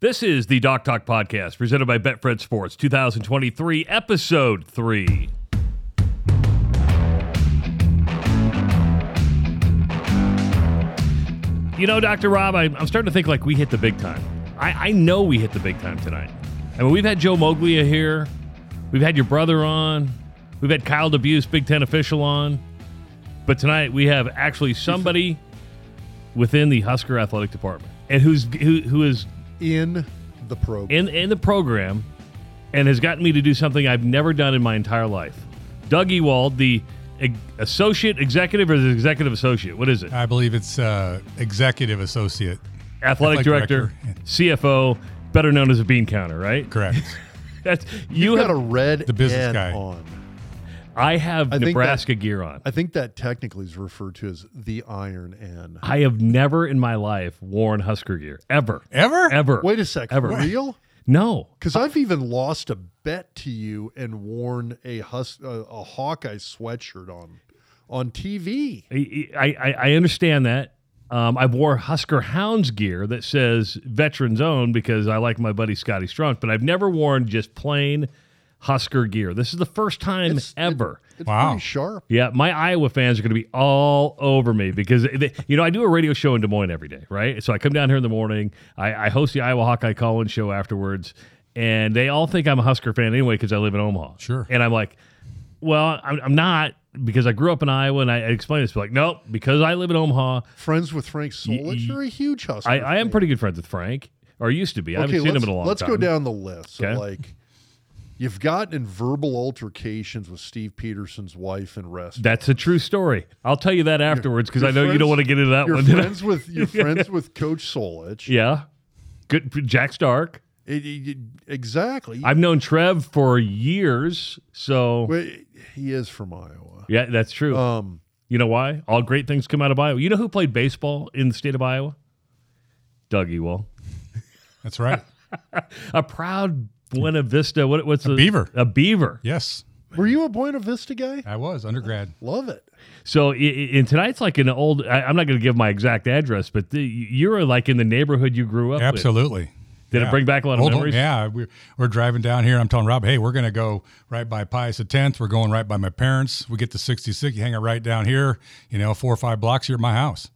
This is the Doc Talk Podcast presented by Betfred Sports 2023, Episode 3. You know, Dr. Rob, I, I'm starting to think like we hit the big time. I, I know we hit the big time tonight. I mean, we've had Joe Moglia here, we've had your brother on, we've had Kyle DeBuse, Big Ten official, on. But tonight we have actually somebody within the Husker athletic department and who's who, who is in the program. in in the program and has gotten me to do something I've never done in my entire life. Doug Ewald, the e- associate executive or the executive associate, what is it? I believe it's uh, executive associate. Athletic, athletic director, director, CFO, better known as a bean counter, right? Correct. That's you you got have. a red The business N guy. on. I have I think Nebraska gear on. I think that technically is referred to as the Iron N. I have never in my life worn Husker gear ever, Ever? ever. Wait a second, Ever. for real? No, Because I've even lost a bet to you and worn a Hus- uh, a Hawkeye sweatshirt on on TV. I, I, I understand that. Um, I wore Husker Hounds gear that says Veterans Own because I like my buddy Scotty Strunk, but I've never worn just plain Husker gear. This is the first time It's- ever. It's Wow. pretty sharp. yeah, my Iowa fans are going to be all over me because they, you know I do a radio show in Des Moines every day, right? So I come down here in the morning. I, I host the Iowa Hawkeye Call-In show afterwards, and they all think I'm a Husker fan anyway because I live in Omaha. Sure. and I'm like, well, I'm, I'm not because I grew up in Iowa, and I, I explained this like, nope, because I live in Omaha. Friends with Frank Solich. You're a huge Husker. I, I am pretty good friends with Frank, or used to be. I haven't seen him in a long time. let's go down the list. So, Okay. like, you've gotten in verbal altercations with Steve Pederson's wife and rest. That's a true story. I'll tell you that afterwards because I You're know you don't want to get into that You're one. did I? friends with you're friends with Coach Solich. yeah, good. Jack Stark. It- it- it- exactly. I've known Trev for years, so Wait, he is from Iowa. yeah, that's true. Um, you know why? All great things come out of Iowa. You know who played baseball in the state of Iowa? Doug Ewald, That's right. a proud Buena Vista. What, what's a, beaver. A beaver. yes, were you a Buena Vista guy? I was undergrad. Love it. So i- i- in tonight's like an old. I, I'm not going to give my exact address, but the, you're like in the neighborhood you grew up. with. Absolutely. Did it bring back a lot of Old- memories? Yeah, we're, we're driving down here. I'm telling Rob, hey, we're going to go right by Pius X. We're going right by my parents. We get to 66. You hang it right down here. You know, four or five blocks here at my house.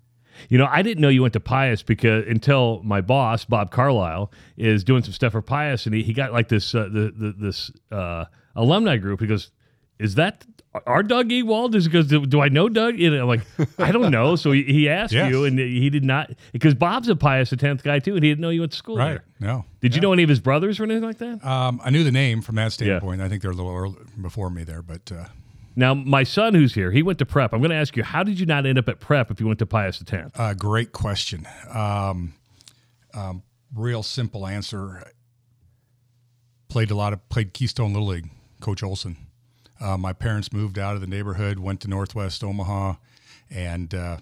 You know, I didn't know you went to Pius because until my boss Bob Carlisle is doing some stuff for Pius, and he, he got like this uh, the, the this uh, alumni group. He goes, "Is that our Doug Ewald?" He goes, "Do, do I know Doug?" And I'm like, "I don't know." So he, he asked Yes. you, and he did not because Bob's a Pius the tenth guy too, and he didn't know you went to school Right. there. No. Did you know any of his brothers or anything like that? Um, I knew the name from that standpoint. I think they're a little before me there, but uh, Now, my son who's here, he went to prep. I'm going to ask you, how did you not end up at prep if you went to Pius the tenth? Uh, great question. Um, um, real simple answer. Played a lot of played Keystone Little League. Coach Olson. Uh, my parents moved out of the neighborhood, went to Northwest Omaha, and uh,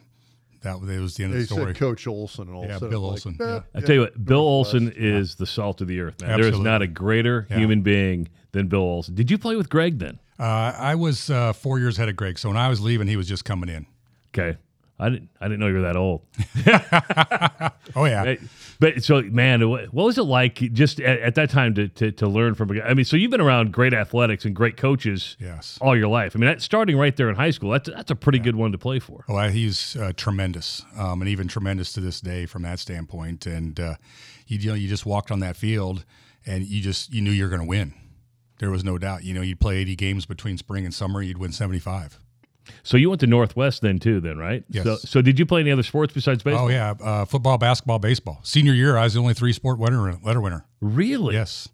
that was- was the end of the story. said Coach Olson and all Yeah, of a sudden Bill I'm Olson, eh, yeah. I tell you what, Bill Northwest, Olson is the salt of the earth, man. There is not a greater Yeah. human being than Bill Olson. Did you play with Greg then? Uh, I was uh, four years ahead of Greg, so when I was leaving, he was just coming in. Okay. I didn't. I didn't know you were that old. Oh yeah, But so, man, what was it like just at, at that time to, to to learn from? a guy? I mean, so you've been around great athletics and great coaches yes. all your life. I mean, that, starting right there in high school, that's that's a pretty good one to play for. Oh, he's uh, tremendous, um, and even tremendous to this day from that standpoint. And uh, you, you know, you just walked on that field, and you just you knew you were going to win. There was no doubt. You know, you'd play 80 games between spring and summer, you'd win 75. So you went to Northwest then too, then right? Yes. So, so did you play any other sports besides baseball? Oh yeah, uh, football, basketball, baseball. Senior year, I was the only three sport winner, letter winner. Really? Yes,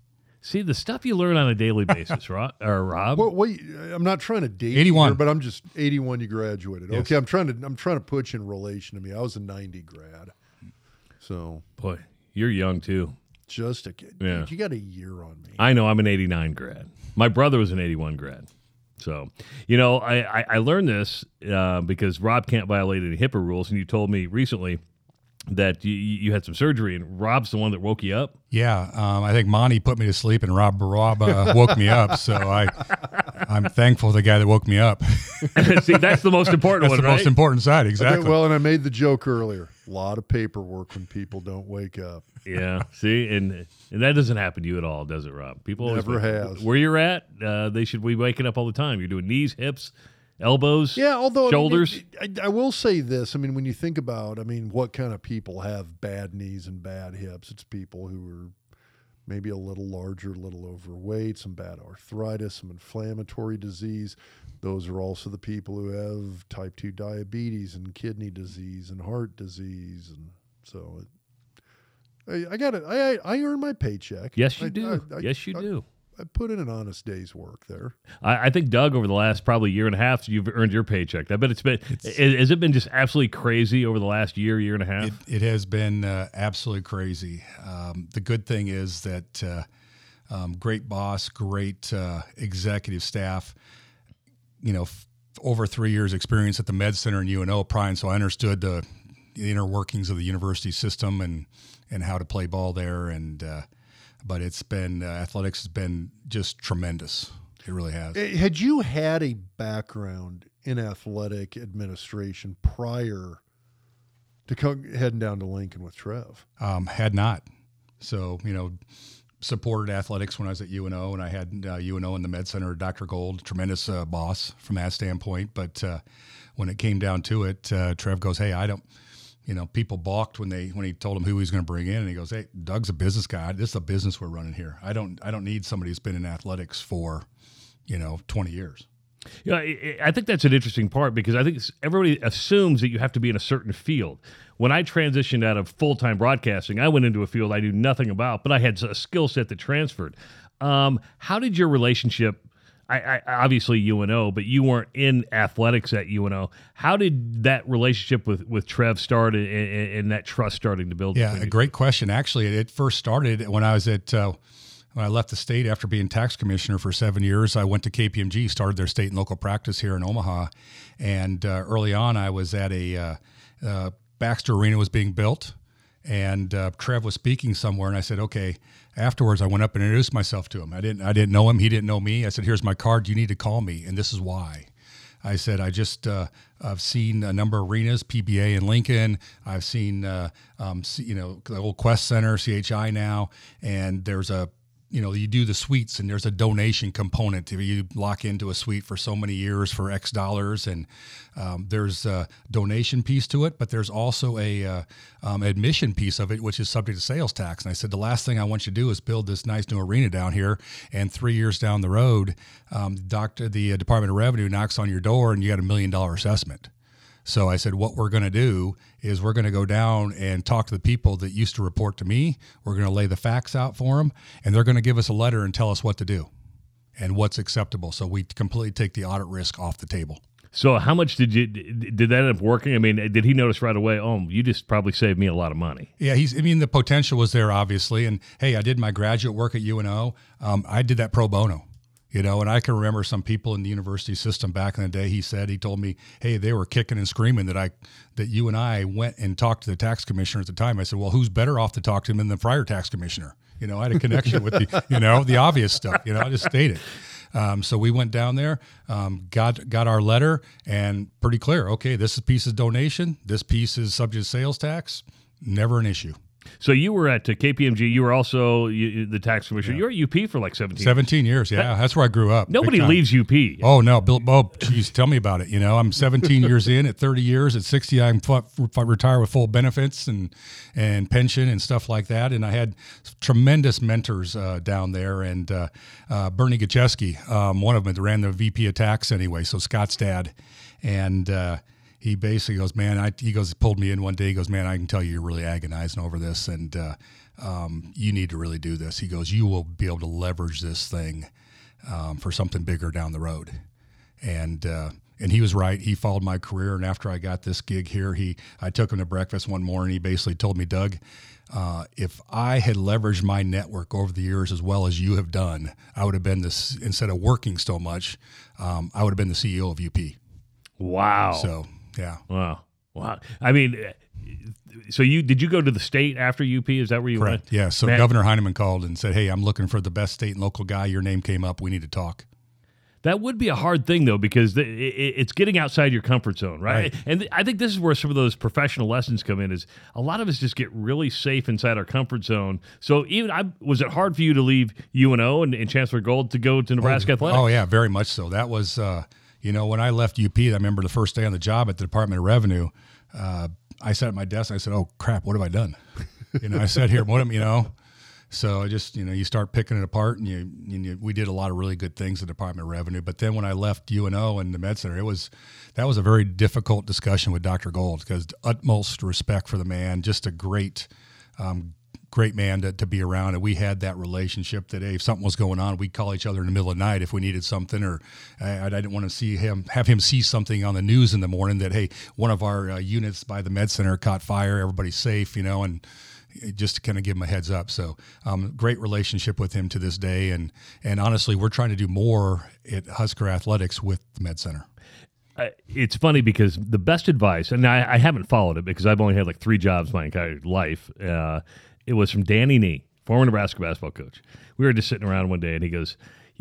See the stuff you learn on a daily basis, Rob. Or Rob. What, what, I'm not trying to date 81. you here, but I'm just 81. You graduated. Yes. Okay, I'm trying to I'm trying to put you in relation to me. I was a 90 grad, so Boy, you're young too. Just a kid. Yeah. Dude, you got a year on me. I know I'm an 89 grad. My brother was an 81 grad. So, you know, I, I, I learned this uh, because Rob can't violate any HIPAA rules. And you told me recently that you, you had some surgery, and Rob's the one that woke you up. Yeah, um, I think Monty put me to sleep, and Rob Rob uh, woke me up. So I, I'm thankful the guy that woke me up. See, that's the most important That's one, the right? most important side, Okay, exactly. well, and I made the joke earlier. A lot of paperwork when people don't wake up. yeah. See, and and that doesn't happen to you at all, does it, Rob? People Never wake- has. Where you're at, uh, they should be waking up all the time. You're doing knees, hips, elbows. Yeah, although I mean, Shoulders? I, I will say this. I mean, when you think about, I mean, what kind of people have bad knees and bad hips? It's people who are maybe a little larger, a little overweight, some bad arthritis, some inflammatory disease. Those are also the people who have type two diabetes and kidney disease and heart disease, and so it. I, I got it. I, I earn my paycheck. Yes, you do. Yes, you do. I put in an honest day's work there. I, I think Doug, over the last probably year and a half, you've earned your paycheck. I bet it's been. has it been just absolutely crazy over the last year, year and a half? It, it has been uh, absolutely crazy. Um, the good thing is that uh, um, great boss, great uh, executive staff. You know, f- over three years experience at the Med Center in UNO, Brian. So I understood the, the inner workings of the university system and and how to play ball there. And uh, but it's been uh, athletics has been just tremendous. It really has. Eh, Had you had a background in athletic administration prior to co- heading down to Lincoln with Trev? Um, had not. So, you know, supported athletics when I was at UNO, and I had uh, UNO in the Med Center, Dr. Gold, tremendous uh, boss from that standpoint. But uh, when it came down to it, uh, Trev goes, "Hey, I don't." You know, people balked when they when he told them who he was going to bring in, and he goes, "Hey, Doug's a business guy. This is a business we're running here. I don't I don't need somebody who's been in athletics for, you know, twenty years." Yeah, I- I think that's an interesting part because I think everybody assumes that you have to be in a certain field. When I transitioned out of full time broadcasting, I went into a field I knew nothing about, but I had a skill set that transferred. Um, how did your relationship? I, I obviously UNO, but you weren't in athletics at UNO. How did that relationship with with Trev start and, and, and that trust starting to build? Yeah, a great question. Actually, it first started when I was at uh, when I left the state after being tax commissioner for seven years. I went to KPMG, started their state and local practice here in Omaha, and uh, early on, I was at a uh, uh, Baxter Arena was being built, and uh, Trev was speaking somewhere, and I said, okay. Afterwards, I went up and introduced myself to him. I didn't I didn't know him. He didn't know me. I said, here's my card. You need to call me, and this is why. I said, I just, uh, I've seen a number of arenas, PBA in Lincoln. I've seen, uh, um, you know, the old Qwest Center, CHI now, and there's a, you know, you do the suites and there's a donation component. If you lock into a suite for so many years for X dollars, and um, there's a donation piece to it, but there's also a uh, um, admission piece of it, which is subject to sales tax. And I said, the last thing I want you to do is build this nice new arena down here, and three years down the road, um, doctor, the uh, Department of Revenue knocks on your door, and you got a million dollar assessment. So I said, what we're going to do is we're going to go down and talk to the people that used to report to me. We're going to lay the facts out for them, and they're going to give us a letter and tell us what to do and what's acceptable. So we completely take the audit risk off the table. So, how much did you did that end up working? I mean, did he notice right away? Oh, you just probably saved me a lot of money. Yeah, he's. I mean, the potential was there, obviously. And hey, I did my graduate work at UNO. Um, I did that pro bono, you know. And I can remember some people in the university system back in the day. He said he told me, hey, they were kicking and screaming that I that you and I went and talked to the tax commissioner at the time. I said, well, who's better off to talk to him than the prior tax commissioner? You know, I had a connection with the, you know, the obvious stuff. You know, I just stated. Um, so we went down there, um, got got our letter, and pretty clear. Okay, this is piece is donation. This piece is subject to sales tax. Never an issue. So you were at uh, KPMG. You were also the tax commissioner. You were at UP for like seventeen. 17 years. Yeah, that's where I grew up. Nobody leaves UP. Oh no, Bill. Oh, geez, tell me about it. You know, I'm 17 years in. At 30 years, at 60, I'm fu- retire with full benefits and and pension and stuff like that. And I had tremendous mentors uh, down there. And uh, uh, Bernie Gacheski, um, one of them, ran the VP of tax anyway. So Scott's dad, and. He basically goes, man. I, he goes, pulled me in one day. He goes, man, I can tell you, you're really agonizing over this, and uh, um, you need to really do this. He goes, you will be able to leverage this thing um, for something bigger down the road. And uh, and he was right. He followed my career, and after I got this gig here, he I took him to breakfast one morning. He basically told me, Doug, uh, if I had leveraged my network over the years as well as you have done, I would have been this instead of working so much, um, I would have been the CEO of UP. Wow. So yeah. Wow. Wow. I mean, so you did you go to the state after UP? Is that where you Correct. went? Yeah. So Man, Governor Heineman called and said, "Hey, I'm looking for the best state and local guy. Your name came up. We need to talk." That would be a hard thing though, because it's getting outside your comfort zone, right? Right. And I think this is where some of those professional lessons come in. Is a lot of us just get really safe inside our comfort zone. So even I was it hard for you to leave UNO and, and Chancellor Gold to go to Nebraska Athletics? Oh yeah, very much so. That was, uh, you know, when I left UP, I remember the first day on the job at the Department of Revenue. Uh, I sat at my desk. and I said, "Oh crap, what have I done?" You know, I sat here. What am you know? So I just, you know, you start picking it apart, and you, and you, we did a lot of really good things at the Department of Revenue. But then when I left UNO and the Med Center, it was that was a very difficult discussion with Dr. Gold because utmost respect for the man, just a great, um, great man to, to be around. And we had that relationship that hey, if something was going on, we'd call each other in the middle of the night if we needed something, or I, I didn't want to see him have him see something on the news in the morning that hey, one of our uh, units by the Med Center caught fire, everybody's safe, you know, and just to kind of give him a heads up. So, um, great relationship with him to this day, and and honestly, we're trying to do more at Husker Athletics with the Med Center. Uh, it's funny because the best advice, and I, I haven't followed it because I've only had like three jobs my entire life. Uh, it was from Danny Nee, former Nebraska basketball coach. We were just sitting around one day, and he goes,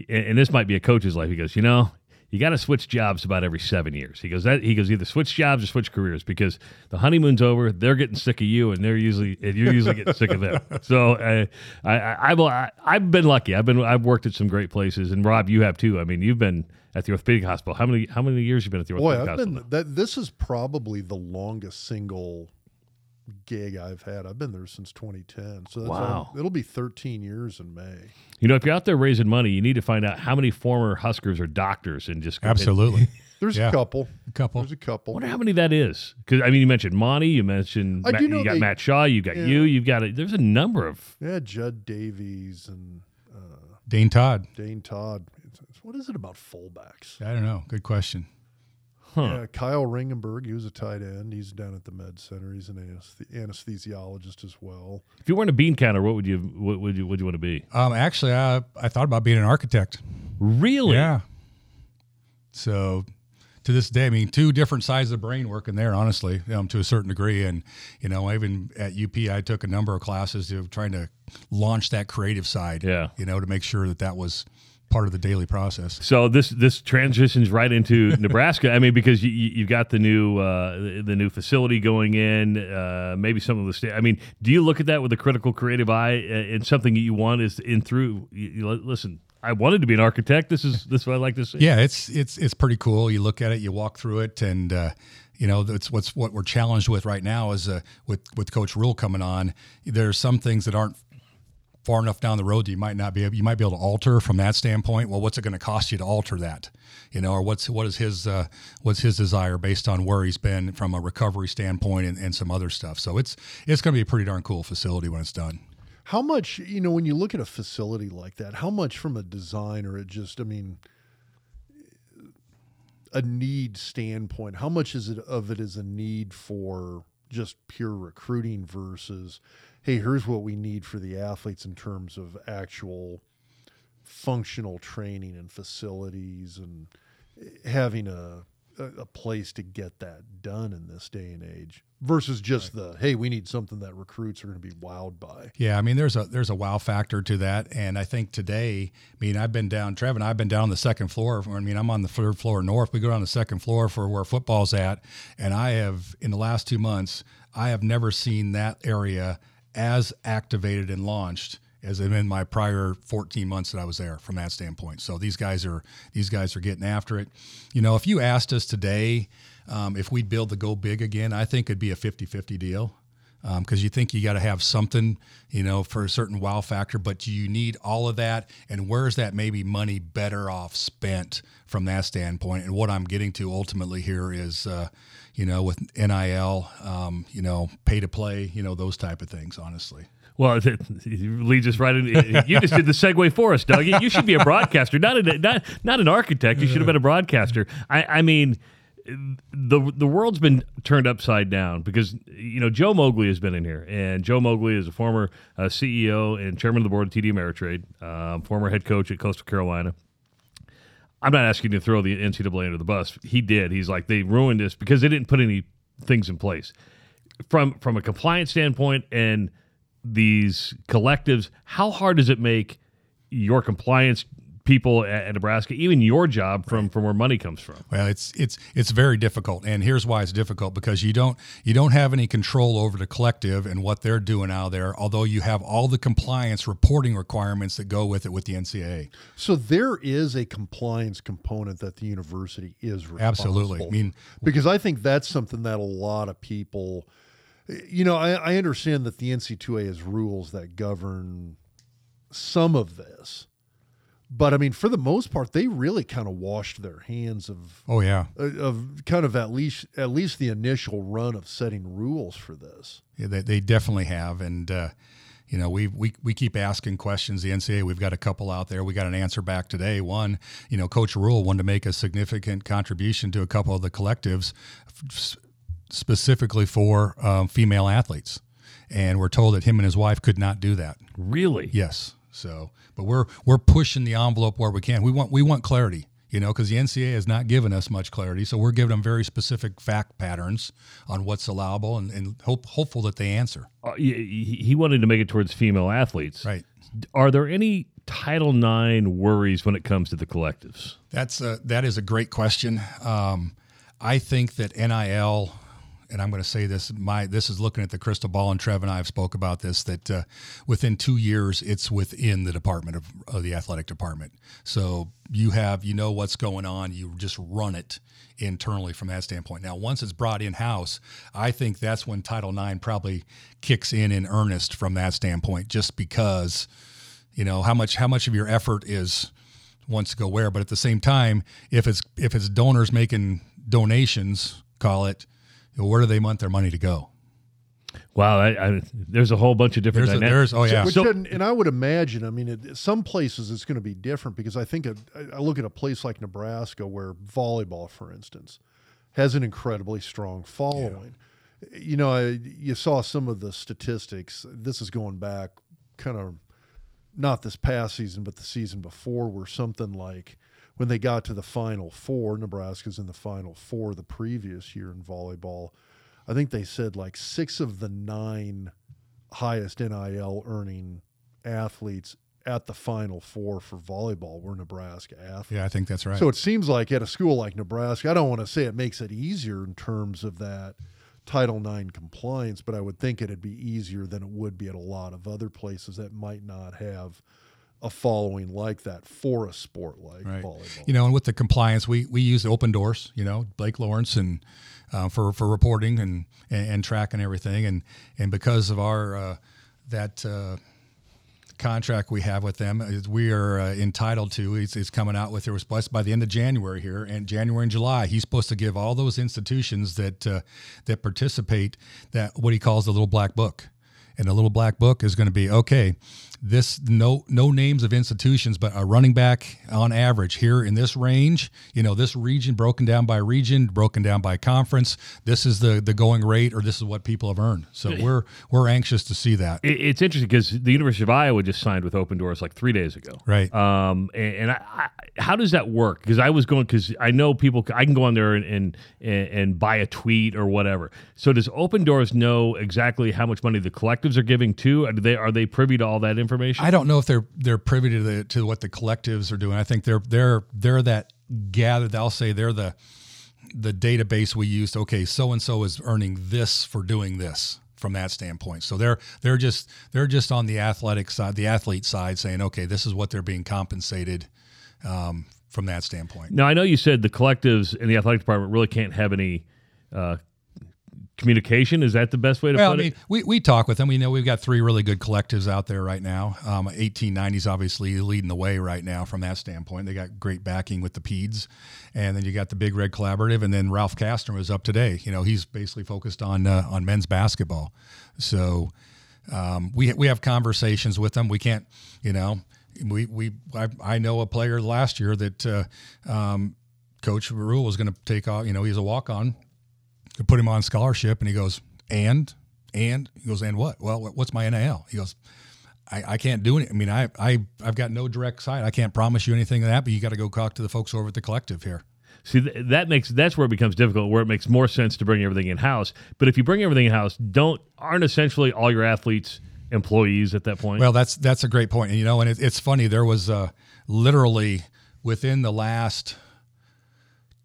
and this might be a coach's life. He goes, you know, you got to switch jobs about every seven years. He goes that he goes either switch jobs or switch careers because the honeymoon's over. They're getting sick of you, and they're usually and you're usually getting sick of them. So uh, I, I I've I, I've been lucky. I've been I've worked at some great places, and Rob, you have too. I mean, you've been at the orthopedic hospital. How many how many years you been at the Boy, orthopedic I've hospital? been that. This is probably the longest single gig I've had. I've been there since 2010. So that's Wow. all- it'll be 13 years in May. You know, if you're out there raising money, you need to find out how many former Huskers are doctors and just Absolutely, There's Yeah. a couple. a couple. There's a couple. I wonder how many that is. Because I mean, you mentioned Monty, you mentioned I Matt, do know you got they- Matt Shaw, you got Yeah. you, you've got a, there's a number of Yeah, Judd Davies and uh, Dane Todd. Dane Todd. It's- it's- What is it about fullbacks? I don't know. Good question. Huh. Yeah, Kyle Ringenberg. He was a tight end. He's down at the Med Center. He's an anesthe- anesthesiologist as well. If you weren't a bean counter, what would you what would you would you want to be? Um, actually, I I thought about being an architect. Really? Yeah. So to this day, I mean, two different sides of the brain working there, honestly, um, to a certain degree. And, you know, even at UP, I took a number of classes to trying to launch that creative side, Yeah. you know, to make sure that that was part of the daily process. So this this transitions right into Nebraska. I mean, because you, you you've got the new uh, the, new facility going in, uh, maybe some of the state. I mean, do you look at that with a critical, creative eye, uh, and something that you want is in through? You, you listen, I wanted to be an architect. This is this is what I like to see. Yeah, it's it's it's pretty cool. You look at it, you walk through it, and uh, you know that's what's what we're challenged with right now is uh, with with Coach Rhule coming on. There are some things that aren't far enough down the road that you might not be able, you might be able to alter from that standpoint. Well, what's it going to cost you to alter that? You know, or what's what is his uh, what's his desire based on where he's been from a recovery standpoint and, and some other stuff. So it's it's going to be a pretty darn cool facility when it's done. How much, you know, when you look at a facility like that, how much from a design or it just, I mean, a need standpoint, how much is it of it is a need for just pure recruiting versus, hey, here's what we need for the athletes in terms of actual functional training and facilities and eh, having a, a, place to get that done in this day and age versus just the, hey, we need something that recruits are going to be wowed by. Yeah, I mean, there's a there's a wow factor to that, and I think today, I mean, I've been down, Trev and I've been down on the second floor. I mean, I'm on the third floor north. We go down the second floor for where football's at, and I have in the last two months, I have never seen that area as activated and launched as in my prior 14 months that I was there from that standpoint. So these guys are these guys are getting after it. You know, if you asked us today um, if we'd build the go big again, I think it'd be a 50-50 deal because you think you got to have something, you know, for a certain wow factor, but do you need all of that? And where's that maybe money better off spent from that standpoint? And what I'm getting to ultimately here is, uh, you know, with NIL, um, you know, pay to play, you know, those type of things, honestly. Well, it, leads us right in. You just did the segue for us, Doug. You, should be a broadcaster, not a, not not an architect. You should have been a broadcaster. I, I mean, the the world's been turned upside down because you know Joe Moglia has been in here, and Joe Moglia is a former uh, CEO and chairman of the board of TD Ameritrade, um, former head coach at Coastal Carolina. I'm not asking you to throw the NCAA under the bus. He did. He's like they ruined this because they didn't put any things in place from from a compliance standpoint and these collectives. How hard does it make your compliance people at, Nebraska, even your job from from where money comes from? Well, it's it's it's very difficult, and here's why it's difficult because you don't you don't have any control over the collective and what they're doing out there. Although you have all the compliance reporting requirements that go with it with the NCAA. So there is a compliance component that the university is absolutely. I mean, because I think that's something that a lot of people. You know, I, I understand that the NC2A has rules that govern some of this but I mean, for the most part, they really kind of washed their hands of. Oh yeah. Of kind of at least at least the initial run of setting rules for this. Yeah, they, they definitely have, and uh, you know we we we keep asking questions. The NCAA, we've got a couple out there. We got an answer back today. One, you know, Coach Rhule wanted to make a significant contribution to a couple of the collectives, specifically for um, female athletes, and we're told that him and his wife could not do that. Really? Yes. So, but we're we're pushing the envelope where we can. We want we want clarity, you know, because the NCAA has not given us much clarity. So we're giving them very specific fact patterns on what's allowable, and, and hope hopeful that they answer. Uh, he, he wanted to make it towards female athletes, right? Are there any Title IX worries when it comes to the collectives? That's a, that is a great question. Um, I think that NIL and I'm going to say this my this is looking at the crystal ball and Trev and I have spoke about this that uh, within 2 years it's within the department of, of, the athletic department. So you have you know what's going on, you just run it internally from that standpoint. Now once it's brought in house, I think that's when Title IX probably kicks in in earnest from that standpoint just because you know how much how much of your effort is wants to go where but at the same time if it's if it's donors making donations call it where do they want their money to go? Wow, I, I, there's a whole bunch of different there's, a, there's oh yeah. So, and I would imagine, I mean, it, some places it's going to be different because I think a, I look at a place like Nebraska where volleyball, for instance, has an incredibly strong following. Yeah. You know, I, you saw some of the statistics. This is going back, kind of, not this past season, but the season before, where something like when they got to the final four, Nebraska's in the final four the previous year in volleyball. I think they said like six of the nine highest NIL earning athletes at the final four for volleyball were Nebraska athletes. Yeah, I think that's right. So it seems like at a school like Nebraska, I don't want to say it makes it easier in terms of that Title IX compliance, but I would think it'd be easier than it would be at a lot of other places that might not have – a following like that for a sport like right. volleyball. You know, and with the compliance, we we use Opendorse. You know, Blake Lawrence and uh, for for reporting and, and, and tracking everything, and and because of our uh, that. Uh, contract we have with them we are uh, entitled to he's, he's, coming out with it was by the end of january here and january and july he's supposed to give all those institutions that uh, that participate that what he calls the little black book and the little black book is going to be okay this no no names of institutions, but a running back on average here in this range. You know, this region broken down by region, broken down by conference. This is the the going rate, or this is what people have earned. So we're we're anxious to see that. It's interesting because the University of Iowa just signed with Opendorse like three days ago, right? Um, and, and I, I, how does that work? Because I was going because I know people. I can go on there and, and and buy a tweet or whatever. So does Opendorse know exactly how much money the collectives are giving to? Are they are they privy to all that information? Information? I don't know if they're they're privy to the to what the collectives are doing. I think they're they're they're that gathered. I'll say they're the the database we used. Okay, so and so is earning this for doing this from that standpoint. So they're they're just they're just on the athletic side, the athlete side, saying, okay, this is what they're being compensated um, from that standpoint. Now I know you said the collectives in the athletic department really can't have any uh, communication is that the best way to well, put I mean, it? We, we talk with them. We know we've got three really good collectives out there right now. Um, 1890s obviously leading the way right now from that standpoint. They got great backing with the PEDS, and then you got the Big Red Collaborative, and then Ralph Kastner was up today. You know, he's basically focused on uh, on men's basketball. So um, we we have conversations with them. We can't, you know, we we I, I know a player last year that. Uh, um, Coach Rhule was going to take off. You know, he's a walk on put him on scholarship. And he goes, and, and he goes, and what? Well, what's my NIL? He goes, I, I can't do it. I mean, I, I, I've got no direct side. I can't promise you anything of that, but you got to go talk to the folks over at the collective here. See, that makes that's where it becomes difficult, where it makes more sense to bring everything in house. But if you bring everything in house, don't aren't essentially all your athletes employees at that point? Well, that's that's a great point. And you know, and it, it's funny. There was uh, literally within the last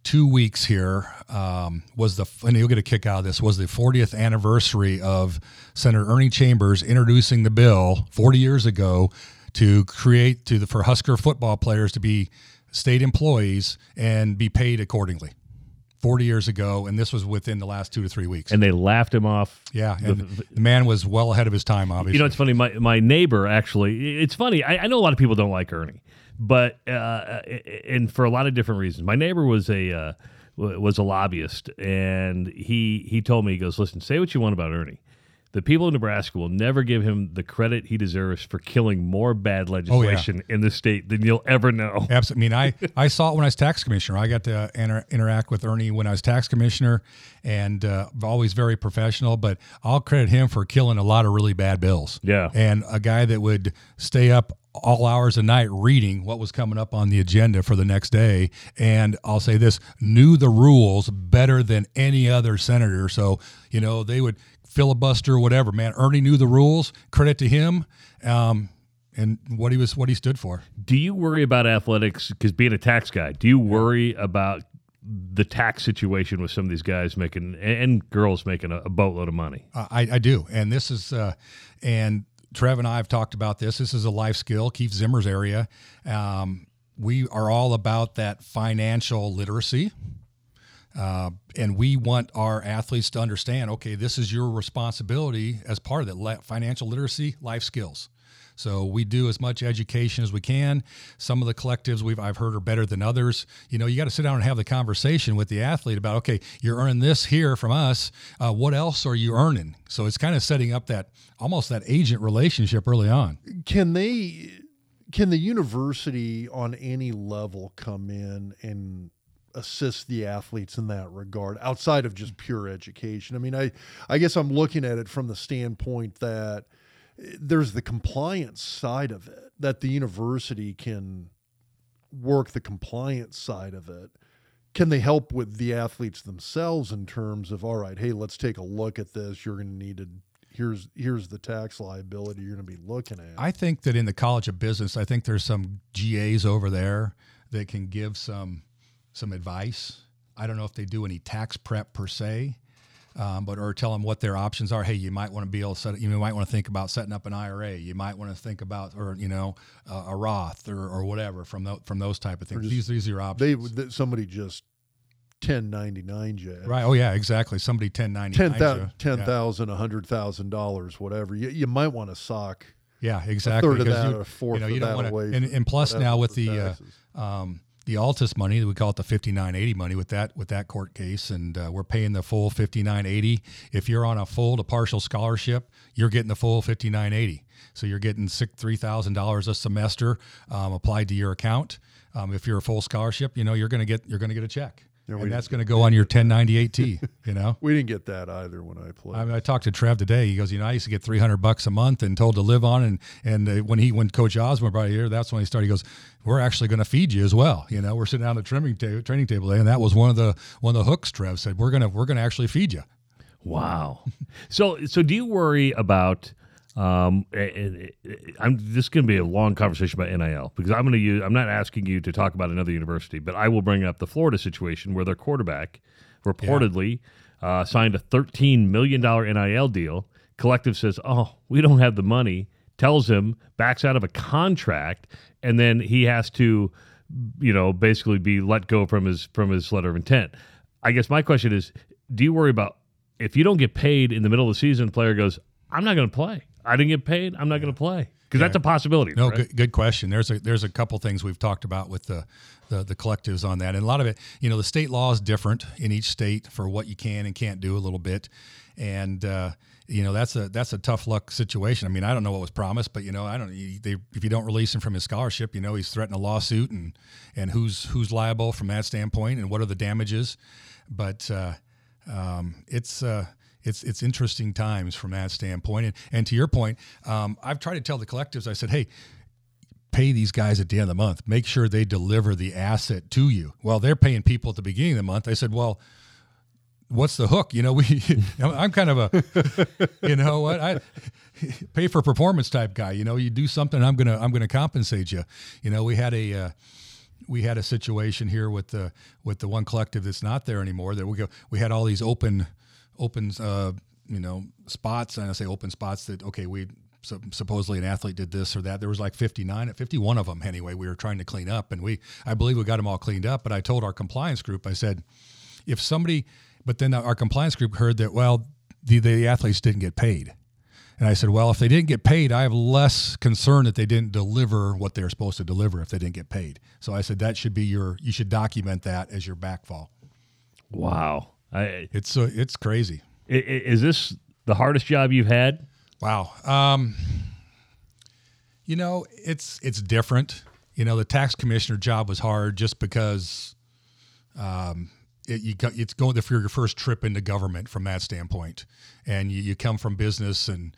two weeks here um, was the and you'll get a kick out of this was the 40th anniversary of Senator Ernie Chambers introducing the bill 40 years ago to create to the for Husker football players to be state employees and be paid accordingly. 40 years ago, and this was within the last two to three weeks. And they laughed him off. Yeah, and the, the man was well ahead of his time, obviously. You know, it's funny. My, my neighbor, actually, it's funny. I, I know a lot of people don't like Ernie, but, uh, and for a lot of different reasons. My neighbor was a, uh, was a lobbyist, and he, he told me, he goes, listen, say what you want about Ernie the people of Nebraska will never give him the credit he deserves for killing more bad legislation oh, yeah. in the state than you'll ever know. Absolutely. I mean, I, I saw it when I was tax commissioner. I got to inter- interact with Ernie when I was tax commissioner and uh, always very professional, but I'll credit him for killing a lot of really bad bills. Yeah. And a guy that would stay up all hours of night reading what was coming up on the agenda for the next day. And I'll say this knew the rules better than any other senator. So, you know, they would filibuster, or whatever. Man, Ernie knew the rules. Credit to him. Um, and what he was, what he stood for. Do you worry about athletics? Because being a tax guy, do you worry about the tax situation with some of these guys making and girls making a, a boatload of money? I, I do, and this is, uh, and Trev and I have talked about this. This is a life skill. Keith Zimmer's area. Um, we are all about that financial literacy. Uh, and we want our athletes to understand okay, this is your responsibility as part of that financial literacy, life skills. So we do as much education as we can. Some of the collectives we've I've heard are better than others. You know, you got to sit down and have the conversation with the athlete about okay, you're earning this here from us. Uh, what else are you earning? So it's kind of setting up that almost that agent relationship early on. Can they? Can the university on any level come in and assist the athletes in that regard outside of just pure education. I mean, I I guess I'm looking at it from the standpoint that there's the compliance side of it that the university can work the compliance side of it. Can they help with the athletes themselves in terms of all right, hey, let's take a look at this. You're going to need to here's here's the tax liability you're going to be looking at. I think that in the College of Business, I think there's some GAs over there that can give some some advice. I don't know if they do any tax prep per se, um, but or tell them what their options are. Hey, you might want to be able to set. You might want to think about setting up an IRA. You might want to think about, or you know, uh, a Roth or, or whatever from the, from those type of things. Just, these these are your options. They somebody just 1099 j right oh yeah exactly somebody 1099 10,000 10, yeah. 100,000 dollars whatever you, you might want to sock yeah exactly a third of that you, or a fourth you know you don't want to and, and plus now with the uh, um, the Alston money, we call it the 5980 money with that with that court case, and uh, we're paying the full 5980. If you're on a full to partial scholarship, you're getting the full 5980. So you're getting six three thousand dollars a semester um, applied to your account. Um, if you're a full scholarship, you know you're going to get you're going to get a check. Yeah, and that's going to go on your 1098T, you know? we didn't get that either when I played. I, mean, I talked to Trev today. He goes, you know, I used to get 300 bucks a month and told to live on. And, and uh, when he, when Coach Osborne brought here, that's when he started. He goes, we're actually going to feed you as well. You know, we're sitting down at the training, ta- training table today. And that was one of the, one of the hooks Trev said, we're going to, we're going to actually feed you. Wow. so, so do you worry about, um, and, I'm this is going to be a long conversation about NIL because I'm going to use. I'm not asking you to talk about another university, but I will bring up the Florida situation where their quarterback reportedly yeah. uh, signed a 13 million dollar NIL deal. Collective says, "Oh, we don't have the money." Tells him, backs out of a contract, and then he has to, you know, basically be let go from his from his letter of intent. I guess my question is, do you worry about if you don't get paid in the middle of the season? The player goes, "I'm not going to play." I didn't get paid. I'm not going to play because yeah. that's a possibility. No, right? good, good, question. There's a there's a couple things we've talked about with the, the, the collectives on that, and a lot of it, you know, the state law is different in each state for what you can and can't do a little bit, and uh, you know that's a that's a tough luck situation. I mean, I don't know what was promised, but you know, I don't. They, if you don't release him from his scholarship, you know, he's threatening a lawsuit, and and who's who's liable from that standpoint, and what are the damages? But uh, um, it's uh, it's it's interesting times from that standpoint. And, and to your point, um, I've tried to tell the collectives. I said, hey, pay these guys at the end of the month. Make sure they deliver the asset to you. Well, they're paying people at the beginning of the month. I said, well, what's the hook? You know, we, I'm kind of a, you know what, I pay for performance type guy. You know, you do something, I'm gonna, I'm gonna compensate you. You know, we had a, uh, we had a situation here with the with the one collective that's not there anymore. That we go, we had all these open, open, uh, you know, spots, and I say open spots that okay, we so supposedly an athlete did this or that. There was like 59, 51 of them anyway. We were trying to clean up, and we, I believe, we got them all cleaned up. But I told our compliance group, I said, if somebody but then our compliance group heard that, well, the, the athletes didn't get paid. And I said, well, if they didn't get paid, I have less concern that they didn't deliver what they're supposed to deliver if they didn't get paid. So I said that should be your, you should document that as your backfall. Wow. I, it's uh, it's crazy. Is this the hardest job you've had? Wow. Um, you know, it's it's different. You know, the tax commissioner job was hard just because um, it, you got, it's going for your first trip into government from that standpoint, and you, you come from business and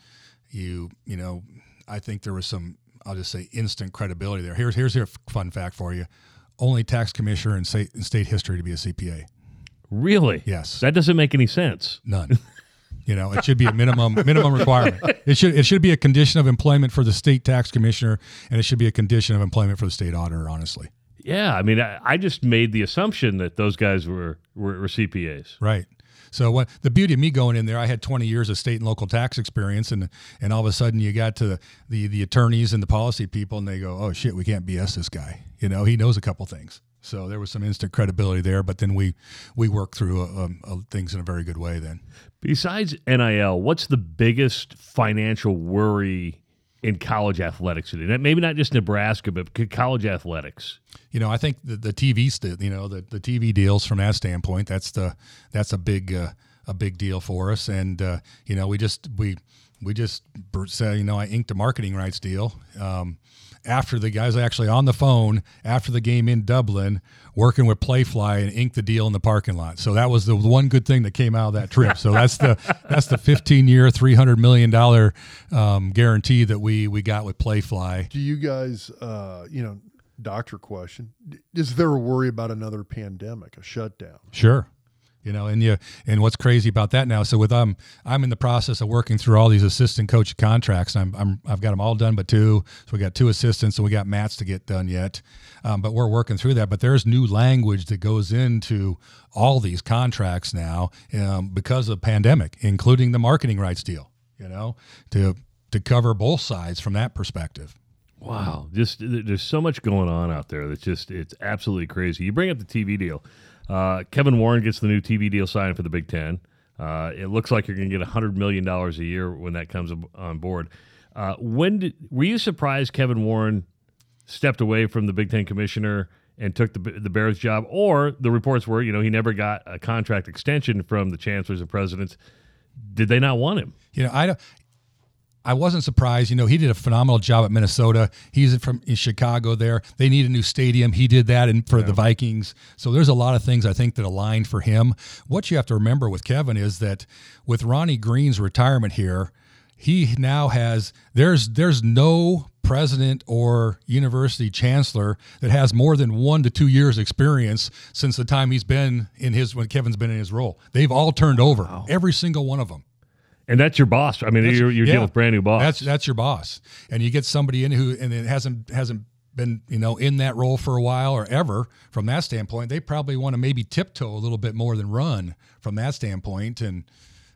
you you know I think there was some I'll just say instant credibility there. Here's here's a fun fact for you: only tax commissioner in state, in state history to be a CPA. Really? Yes. That doesn't make any sense. None. You know, it should be a minimum minimum requirement. It should it should be a condition of employment for the state tax commissioner, and it should be a condition of employment for the state auditor. Honestly. Yeah, I mean, I, I just made the assumption that those guys were, were, were CPAs. Right. So what the beauty of me going in there, I had 20 years of state and local tax experience, and and all of a sudden you got to the the, the attorneys and the policy people, and they go, oh shit, we can't BS this guy. You know, he knows a couple things. So there was some instant credibility there, but then we we worked through uh, um, uh, things in a very good way. Then, besides NIL, what's the biggest financial worry in college athletics today? Maybe not just Nebraska, but college athletics. You know, I think the, the TV, st- you know, the, the TV deals from that standpoint, that's the that's a big uh, a big deal for us. And uh, you know, we just we we just say, you know, I inked a marketing rights deal. Um, after the guys actually on the phone after the game in Dublin working with Playfly and inked the deal in the parking lot. So that was the one good thing that came out of that trip. So that's the that's the 15 year, 300 million dollar um, guarantee that we we got with Playfly. Do you guys, uh, you know, doctor question, is there a worry about another pandemic, a shutdown? Sure you know and you and what's crazy about that now so with um i'm in the process of working through all these assistant coach contracts. I'm, I'm i've got them all done but two so we got two assistants and we got mats to get done yet. Um, but we're working through that but there's new language that goes into all these contracts now um, because of pandemic including the marketing rights deal you know to to cover both sides from that perspective. Wow. Just there's so much going on out there that's just it's absolutely crazy. You bring up the tv deal uh, Kevin Warren gets the new TV deal signed for the Big Ten. Uh, it looks like you're going to get $100 million a year when that comes on board. Uh, when did, were you surprised Kevin Warren stepped away from the Big Ten commissioner and took the, the Bears job? Or the reports were, you know, he never got a contract extension from the chancellors and presidents. Did they not want him? You know, I don't. I wasn't surprised. You know, he did a phenomenal job at Minnesota. He's from in Chicago there. They need a new stadium. He did that in, for yeah. the Vikings. So there's a lot of things I think that aligned for him. What you have to remember with Kevin is that with Ronnie Green's retirement here, he now has there's there's no president or university chancellor that has more than one to two years experience since the time he's been in his when Kevin's been in his role. They've all turned over, wow. every single one of them. And that's your boss. I mean, that's, you're, you're yeah, dealing with brand new boss. That's that's your boss, and you get somebody in who and it hasn't hasn't been you know in that role for a while or ever. From that standpoint, they probably want to maybe tiptoe a little bit more than run from that standpoint, and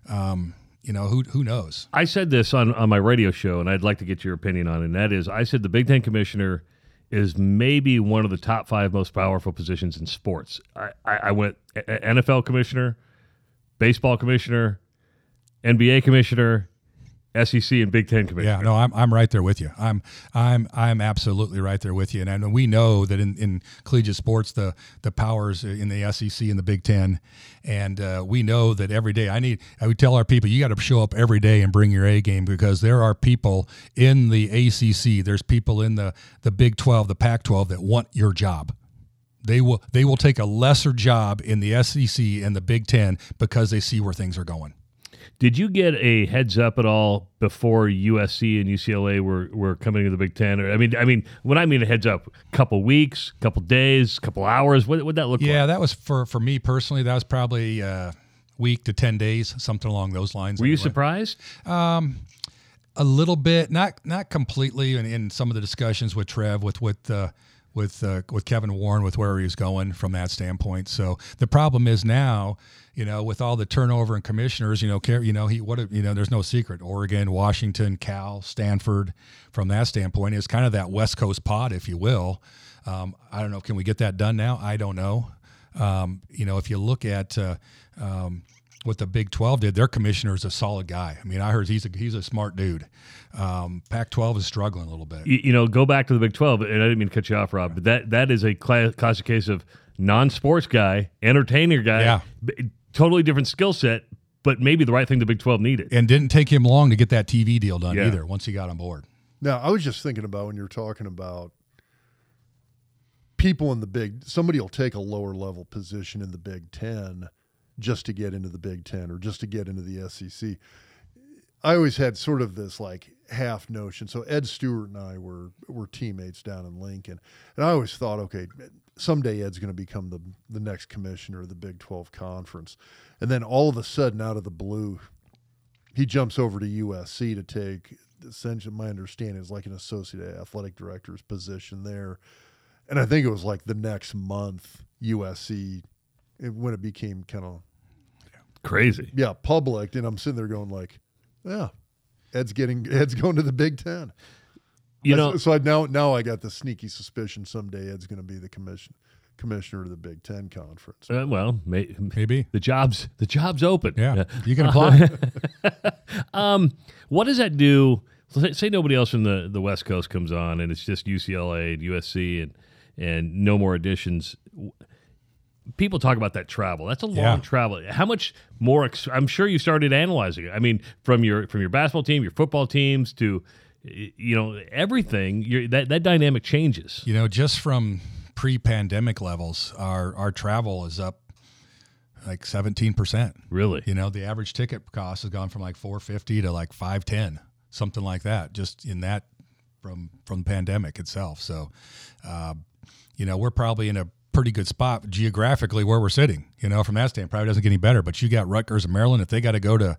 um, you know who who knows. I said this on on my radio show, and I'd like to get your opinion on it. And that is, I said the Big Ten commissioner is maybe one of the top five most powerful positions in sports. I, I, I went NFL commissioner, baseball commissioner, NBA commissioner, SEC and Big Ten commissioner. Yeah, no, I'm, I'm right there with you. I'm I'm I'm absolutely right there with you. And, we know that in, in collegiate sports, the the powers in the SEC and the Big Ten, and uh, we know that every day. I need I would tell our people you got to show up every day and bring your A game because there are people in the ACC. There's people in the the Big Twelve, the Pac-12 that want your job. They will they will take a lesser job in the SEC and the Big Ten because they see where things are going. Did you get a heads up at all before USC and UCLA were, were coming to the Big Ten? Or, I mean, I mean, when I mean a heads up, couple weeks, couple days, couple hours. What would that look Yeah, like? Yeah, that was for for me personally. That was probably a week to ten days, something along those lines. Were you anyway. surprised? a little bit, not not completely, in, in some of the discussions with Trev, with with uh, with uh, with Kevin Warren, with where he was going from that standpoint. So the problem is now, you know, with all the turnover and commissioners, you know, care, you know, he what you know, there's no secret. Oregon, Washington, Cal, Stanford, from that standpoint, is kind of that West Coast pod, if you will. Um, I don't know. Can we get that done now? I don't know. Um, you know, if you look at uh, um, what the Big 12 did, their commissioner is a solid guy. I mean, I heard he's a, he's a smart dude. Um, Pac 12 is struggling a little bit. you, you know, go back to the Big Twelve, and I didn't mean to cut you off, Rob, but that that is a classic case of non-sports guy, entertainer guy, Yeah. B- totally different skill set, but maybe the right thing the Big Twelve needed. And didn't take him long to get that TV deal done Yeah. either once he got on board. Now, I was just thinking about when you're talking about people in the big, somebody will take a lower level position in the Big Ten just to get into the Big Ten or just to get into the SEC. I always had sort of this like half notion. So Ed Stewart and I were were teammates down in Lincoln, and I always thought, okay, someday Ed's going to become the the next commissioner of the Big Twelve conference, and then all of a sudden, out of the blue, he jumps over to USC to take essentially my understanding is like an associate athletic director's position there. And I think it was like the next month USC it, when it became kind of Crazy. yeah, public and I'm sitting there going like, yeah, Ed's getting Ed's going to the Big 10. You That's- know, so I now now I got the sneaky suspicion someday Ed's going to be the commission commissioner of the Big 10 conference. uh, well, may, Maybe. the job's the job's open. Yeah. You can apply. Um, what does that do? Say, say nobody else from the, the West Coast comes on, and it's just UCLA and USC and and no more additions. People talk about that travel. That's a long Yeah. travel. How much more? Ex- I'm sure you started analyzing it. I mean, from your from your basketball team, your football teams to y- you know everything. That that dynamic changes. you know, just from pre-pandemic levels, our our travel is up like 17%. Really. You know, the average ticket cost has gone from like 450 to like 510, something like that, just in that from from the pandemic itself. So, uh, you know, we're probably in a pretty good spot geographically where we're sitting. You know, from that standpoint, probably doesn't get any better. But you got Rutgers and Maryland. If they got to go to,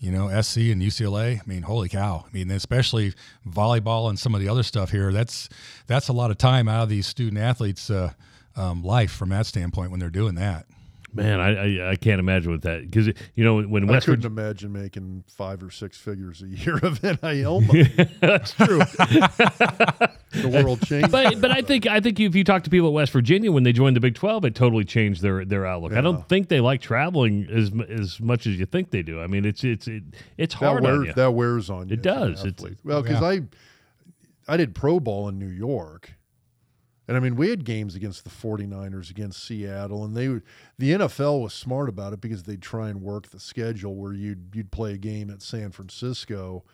you know, SC and UCLA, I mean, holy cow! I mean, especially volleyball and some of the other stuff here. That's that's a lot of time out of these student athletes' uh, um, life from that standpoint when they're doing that. Man, I, I I can't imagine with that because you know when I couldn't Virginia, imagine making five or six figures a year of NIL money. that's true. the world changed. but but I think I think if you talk to people at West Virginia when they joined the Big Twelve, it totally changed their their outlook. I don't think they like traveling as as much as you think they do. I mean, it's it's it, it's that hard on you. that wears on you. It does. It's- well, because I I did pro ball in New York. And I mean, we had games against the 49ers, against Seattle, and they would, the NFL was smart about it because they'd try and work the schedule where you'd you'd play a game at San Francisco,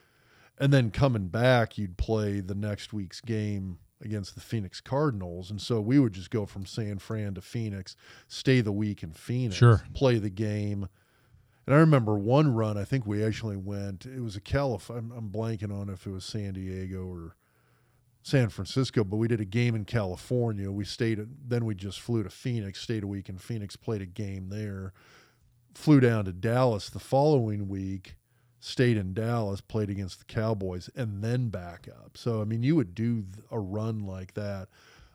and then coming back you'd play the next week's game against the Phoenix Cardinals, and so we would just go from San Fran to Phoenix, stay the week in Phoenix, Sure. play the game. And I remember one run. I think we actually went. It was a Calif. I'm, I'm blanking on if it was San Diego or San Francisco, but we did a game in California. We stayed. At, then we just flew to Phoenix, stayed a week in Phoenix, played a game there. Flew down to Dallas the following week, stayed in Dallas, played against the Cowboys, and then back up. So I mean, you would do a run like that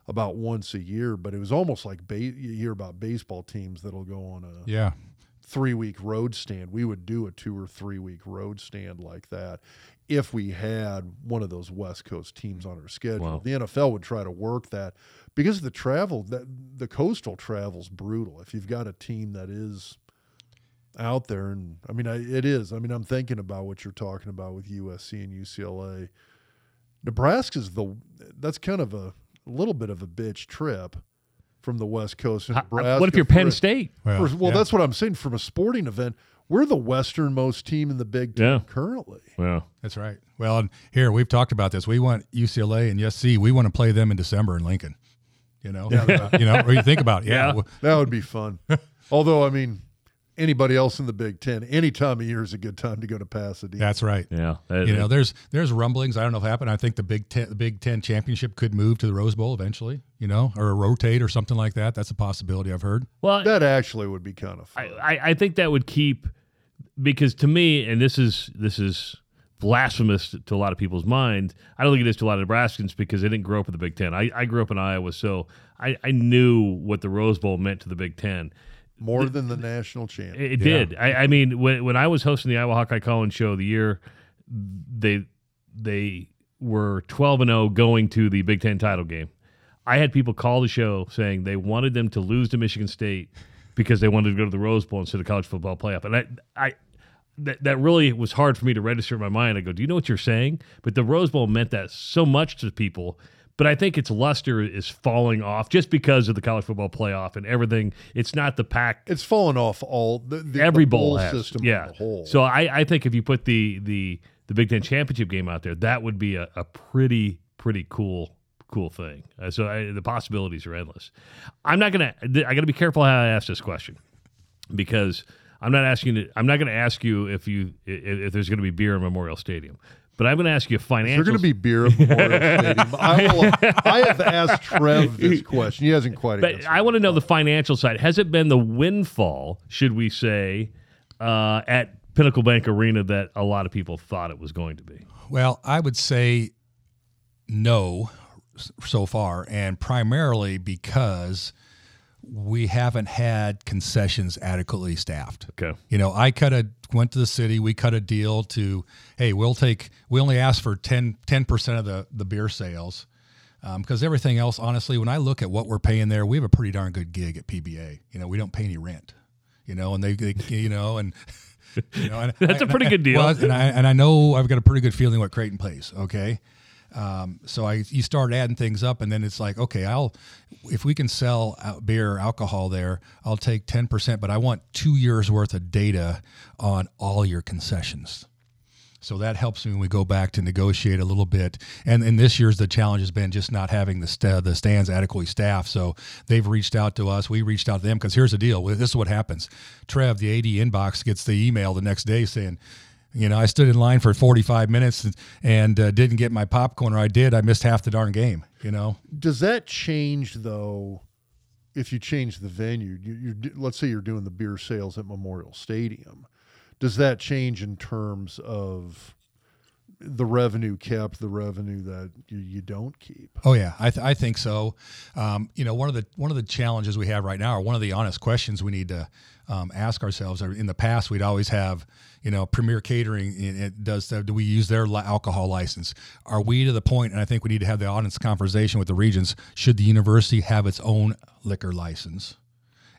about once a year, but it was almost like ba- you hear about baseball teams that'll go on a yeah, three week road stand. We would do a two or three week road stand like that if we had one of those West Coast teams on our schedule. Wow. The NFL would try to work that because the travel that the coastal travel's brutal. If you've got a team that is out there, and I mean, I, it is. I mean, I'm thinking about what you're talking about with USC and UCLA. Nebraska's the that's kind of a little bit of a bitch trip from the West Coast. And How- what if you're Penn a- State? well, for- well, yeah. that's what I'm saying. From a sporting event, we're the westernmost team in the Big Ten Yeah. currently. Yeah, That's right. Well, and here we've talked about this. We want UCLA and USC. We want to play them in December in Lincoln. You know, you know, what you think about it. Yeah, Yeah. That would be fun. Although, I mean, anybody else in the Big Ten, any time of year is a good time to go to Pasadena. That's right. Yeah, that- You know, there's there's rumblings. I don't know if it happened. I think the Big Ten the Big Ten championship could move to the Rose Bowl eventually. You know, or rotate or something like that. That's a possibility I've heard. well, that actually would be kind of fun. I, I, I think that would keep because to me, and this is this is blasphemous to a lot of people's mind. I don't think it is to a lot of Nebraskans because they didn't grow up in the Big Ten. I, I grew up in Iowa, so I, I knew what the Rose Bowl meant to the Big Ten. More than the national champ. It, it did. I, I mean, when when I was hosting the Iowa Hawkeye Collins show the year they they were twelve and zero going to the Big Ten title game. I had people call the show saying they wanted them to lose to Michigan State because they wanted to go to the Rose Bowl instead of college football playoff. And I, I that, that really was hard for me to register in my mind. I go, do you know what you're saying? But the Rose Bowl meant that so much to people. But I think its luster is falling off just because of the college football playoff and everything. It's not the pack. It's fallen off all the, the Every the bowl has, system yeah. So I, I think if you put the the the Big Ten championship game out there, that would be a, a pretty pretty cool cool thing. Uh, so I, the possibilities are endless. I'm not gonna. I got to be careful how I ask this question because I'm not asking. To, I'm not going to ask you if you if, if there's going to be beer in Memorial Stadium. But I'm going to ask you a financial. There's going to be beer at Memorial Stadium. I, will, I have asked Trev this question. He hasn't quite. But answered I want to know the financial side. Has it been the windfall, should we say, uh, at Pinnacle Bank Arena that a lot of people thought it was going to be? Well, I would say no so far, and primarily because we haven't had concessions adequately staffed. Okay. You know, I cut a went to the city. We cut a deal to, hey, we'll take. We only ask for 10 percent of the the beer sales, um, because everything else, honestly, when I look at what we're paying there, we have a pretty darn good gig at PBA. You know, we don't pay any rent. You know, and they, they you know, and you know, and That's a and pretty good deal. Well, and I and I know I've got a pretty good feeling what Creighton plays. Okay. Um, so I you start adding things up, and then it's like, okay, I'll if we can sell beer, alcohol there, I'll take ten percent, but I want two years worth of data on all your concessions. So that helps me when we go back to negotiate a little bit. And in this year's, the challenge has been just not having the st- the stands adequately staffed. So they've reached out to us. We reached out to them because here's the deal. This is what happens. Trev, the AD inbox, gets the email the next day saying, you know, I stood in line for 45 minutes and, and uh, didn't get my popcorn, or I did. I missed half the darn game. You know. Does that change though? If you change the venue, you, you're let's say you're doing the beer sales at Memorial Stadium, does that change in terms of the revenue kept, the revenue that you, you don't keep? Oh yeah, I, th- I think so. Um, you know, one of the one of the challenges we have right now, or one of the honest questions we need to um, ask ourselves. In the past, we'd always have, you know, Premier Catering. It, does. Do we use their alcohol license? Are we to the point? And I think we need to have the audience conversation with the Regents. Should the university have its own liquor license,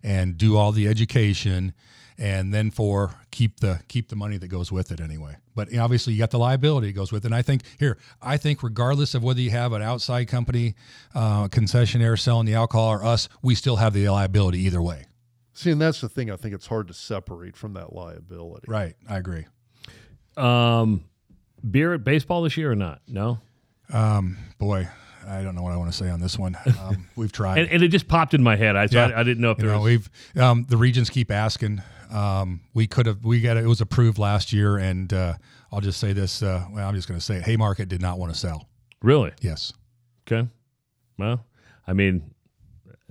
and do all the education? and then for keep the keep the money that goes with it anyway. But obviously, you got the liability that goes with it. And I think here, I think regardless of whether you have an outside company, uh, concessionaire selling the alcohol or us, we still have the liability either way. See, and that's the thing. I think it's hard to separate from that liability. Right, I agree. Um, beer at baseball this year or not? No. Um, boy, I don't know what I want to say on this one. Um, we've tried. And, and it just popped in my head. I so Yeah. I, I didn't know if you know, was. we've um, the Regents keep asking. Um, we could have we got it, it was approved last year, and uh, I'll just say this. Uh, well, I'm just going to say it. Haymarket did not want to sell. Really? Yes. Okay. Well, I mean,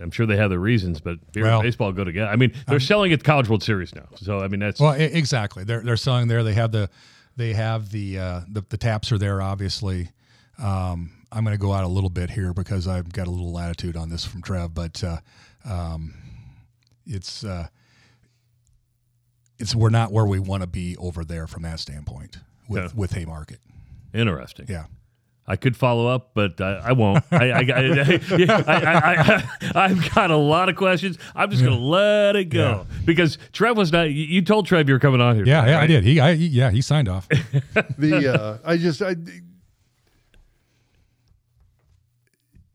I'm sure they have their reasons, but beer Well, and baseball go together. I mean, they're selling at the College World Series now, so I mean that's Well, exactly. They're they're selling there. They have the they have the uh, the, the taps are there. Obviously, um, I'm going to go out a little bit here because I've got a little latitude on this from Trev, but uh, um, it's uh, it's we're not where we want to be over there from that standpoint with Okay. with Haymarket. interesting. Yeah. I could follow up, but I, I won't. I, I, I, I, have got a lot of questions. I'm just going to let it go because Trev was not. You you told Trev you were coming on here. Yeah, yeah, I did. He, I, yeah, he signed off. the uh, I just I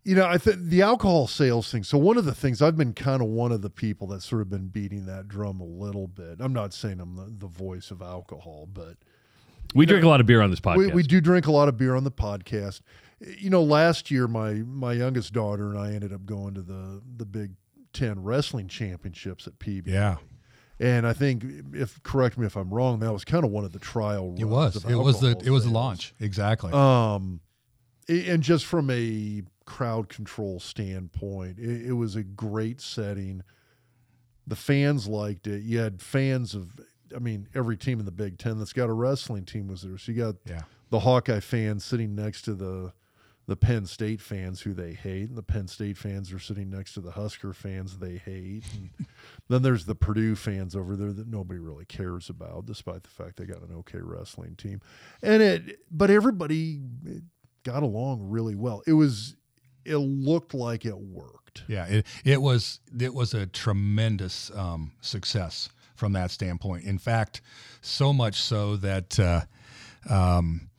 you know I think the alcohol sales thing. So one of the things I've been kind of one of the people that's sort of been beating that drum a little bit. I'm not saying I'm the, the voice of alcohol, but We drink a lot of beer on this podcast. we, we do drink a lot of beer on the podcast. You know, last year my my youngest daughter and I ended up going to the the Big Ten wrestling championships at PB. Yeah. And I think, if correct me if I'm wrong, that was kind of one of the trial. It was. of It was the alcohol it was the launch exactly. Um, and just from a crowd control standpoint, it, it was a great setting. The fans liked it. You had fans of, I mean, every team in the Big Ten that's got a wrestling team was there. So you got yeah. the Hawkeye fans sitting next to the the Penn State fans who they hate, and the Penn State fans are sitting next to the Husker fans they hate. And then there's the Purdue fans over there that nobody really cares about, despite the fact they got an okay wrestling team. And it, but everybody got along really well. It was, it looked like it worked. Yeah, it, it was it was a tremendous um, success from that standpoint. In fact, so much so that uh, um,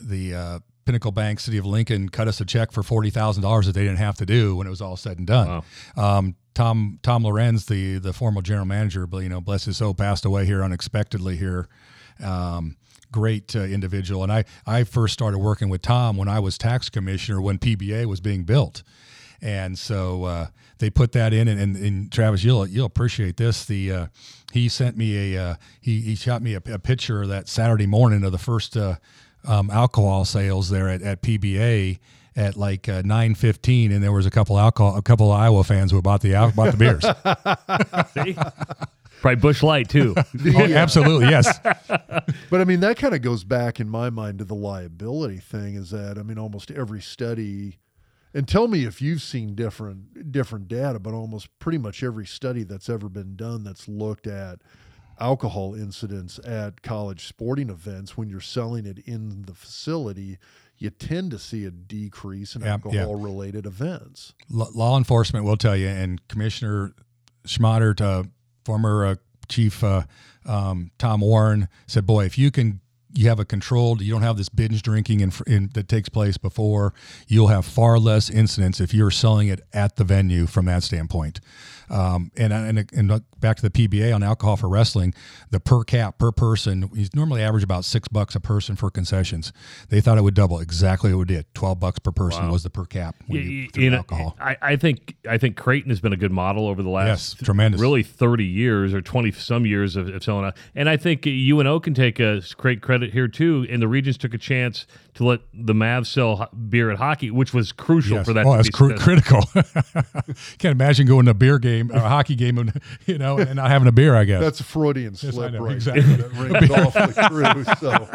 the uh, Pinnacle Bank, City of Lincoln, cut us a check for forty thousand dollars that they didn't have to do when it was all said and done. Um, Tom Tom Lorenz, the the former general manager, but you know, bless his soul, passed away here unexpectedly here. Um, great uh, individual, and I I first started working with Tom when I was tax commissioner when PBA was being built and so uh, they put that in. And, and, and Travis, you'll you'll appreciate this. The uh, he sent me a uh, he he shot me a, a picture of that Saturday morning of the first uh, um, alcohol sales there at, at PBA at like uh, nine fifteen, and there was a couple alcohol a couple of Iowa fans who bought the al- bought the beers. See? Probably Busch Light too. oh, absolutely, yes. But I mean, that kind of goes back in my mind to the liability thing. Is that I mean, almost every study, and tell me if you've seen different different data, but almost pretty much every study that's ever been done that's looked at alcohol incidents at college sporting events when you're selling it in the facility, you tend to see a decrease in Yeah, yeah. alcohol related events. L- law enforcement will tell you, and Commissioner Schmattert, uh, former uh, Chief uh, um, Tom Warren, said, "Boy, if you can." You have a controlled. You don't have this binge drinking in, in, that takes place before. You'll have far less incidents if you're selling it at the venue from that standpoint. Um, and and and back to the PBA on alcohol for wrestling, the per cap per person he's normally average about six bucks a person for concessions. They thought it would double exactly what it did. Twelve bucks per person was the per cap when you, you- you know, alcohol. I, I think I think Creighton has been a good model over the last Yes, tremendous. really thirty years or twenty some years of, of selling out. And I think UNO can take a great credit here too. And the Regents took a chance to let the Mavs sell beer at hockey, which was crucial Yes. for that. Oh, to that's be cr- critical. Can't imagine going to a beer game, or a hockey game, and you know, and not having a beer. I guess. That's a Freudian I slip, know, right? exactly. there. That rings awfully true. So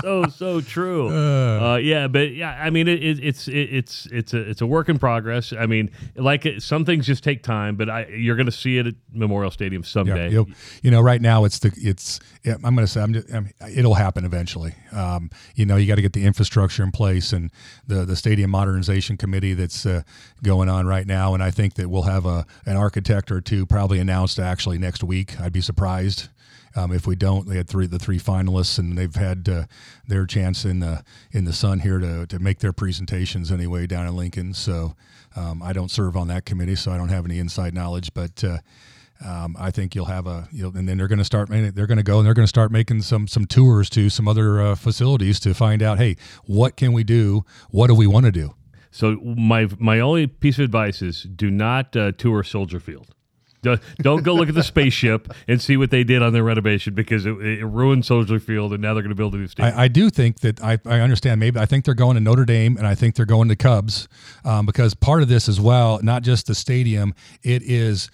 so so true. Uh, yeah, but yeah, I mean, it, it, it's it, it's it's a it's a work in progress. I mean, like some things just take time, but I, you're going to see it at Memorial Stadium someday. you'll- you know, right now it's the it's. Yeah, I'm going to say I'm just, I mean, it'll happen eventually. Um, you know, you got to get the infrastructure in place and the the stadium modernization committee that's uh, going on right now, and I think that we'll have a an architect or two probably announced actually next week. I'd be surprised. Um, if we don't, they had three the three finalists, and they've had uh, their chance in the in the sun here to to make their presentations anyway down in Lincoln. So um, I don't serve on that committee, so I don't have any inside knowledge, but. Uh, um, I think you'll have a, you'll, and then they're going to start, they're going to go and they're going to start making some some tours to some other uh, facilities to find out, hey, what can we do? What do we want to do? So my my only piece of advice is do not uh, tour Soldier Field. Do- Don't go look at the spaceship and see what they did on their renovation because it, it ruined Soldier Field and now they're going to build a new stadium. I, I do think that I, I understand. Maybe I think they're going to Notre Dame and I think they're going to Cubs um, because part of this as well, not just the stadium, it is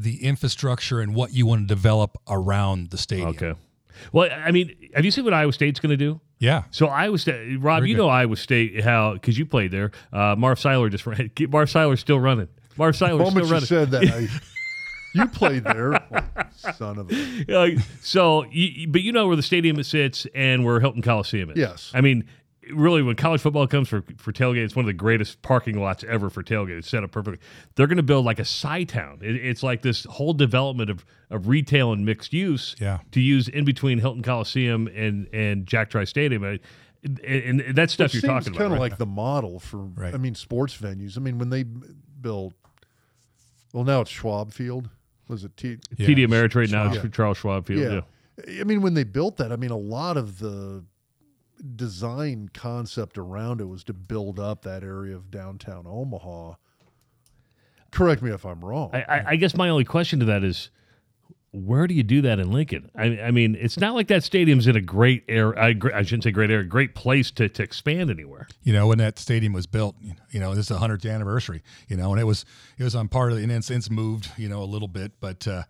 the infrastructure and what you want to develop around the stadium. okay. Well, I mean, have you seen what Iowa State's going to do? Yeah. So Iowa State, Rob, Very you good. know Iowa State how because you played there. Uh, Marv Seiler just ran. Marv Seiler's still running. Marv the Seiler's still moment you running. said that, I, you played there, Oh, son of a. Uh, so, you, but you know where the stadium sits and where Hilton Coliseum is. Yes. I mean, really, when college football comes for for tailgate, it's one of the greatest parking lots ever for tailgate. It's set up perfectly. They're going to build like a CYTOWN. It, it's like this whole development of, of retail and mixed use. Yeah. To use in between Hilton Coliseum and and Jack Trice Stadium. And, and, and that stuff Which you're talking about seems kind of right? like the model for, Right. I mean, sports venues. I mean, when they built, well, now it's Schwab Field. Was it T? Yeah. TD Ameritrade now Schwab. it's Charles Schwab Field. Yeah. I mean, when they built that, I mean, a lot of the design concept around it was to build up that area of downtown Omaha. Correct me if I'm wrong. I, I, I guess my only question to that is, where do you do that in Lincoln? I, I mean, it's not like that stadium's in a great area. I, I shouldn't say great area, great place to, to expand anywhere. You know, when that stadium was built, you know, this is the hundredth anniversary. You know, and it was it was on part of the and it's, it's moved, you know, a little bit, but uh,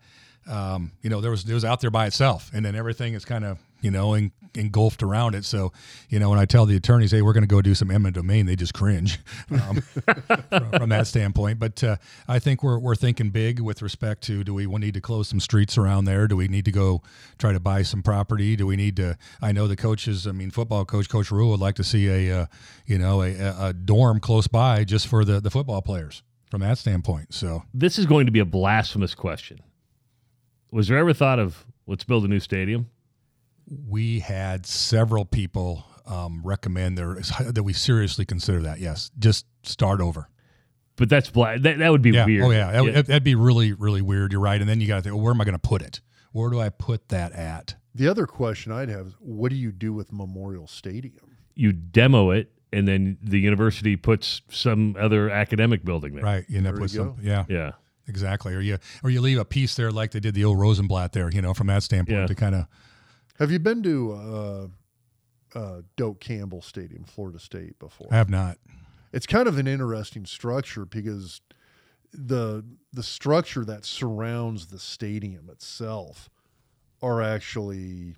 um, you know, there was it was out there by itself, and then everything is kind of you know en- engulfed around it. So, you know, when I tell the attorneys, "Hey, we're going to go do some eminent domain," they just cringe um, from, from, that standpoint. But uh, I think we're we're thinking big with respect to do we need to close some streets around there? Do we need to go try to buy some property? Do we need to? I know the coaches. I mean, football coach Coach Rhule would like to see a uh, you know a, a dorm close by just for the the football players from that standpoint. So this is going to be a blasphemous question was there ever thought of let's build a new stadium? We had several people um, recommend there that we seriously consider that. Yes, just start over. But that's black. That, that would be yeah. weird. Oh yeah, that, would be really really weird. You're right. And then you got to think, well, where am I going to put it? Where do I put that at? The other question I'd have is, what do you do with Memorial Stadium? You demo it, and then the university puts some other academic building there. Right. You end up with some. Yeah. Yeah. Exactly. Or you or you leave a piece there like they did the old Rosenblatt there, you know, from that standpoint Yeah. to kind of Have you been to uh, uh, Doak Campbell Stadium, Florida State, before? I have not. it's kind of an interesting structure because the the structure that surrounds the stadium itself are actually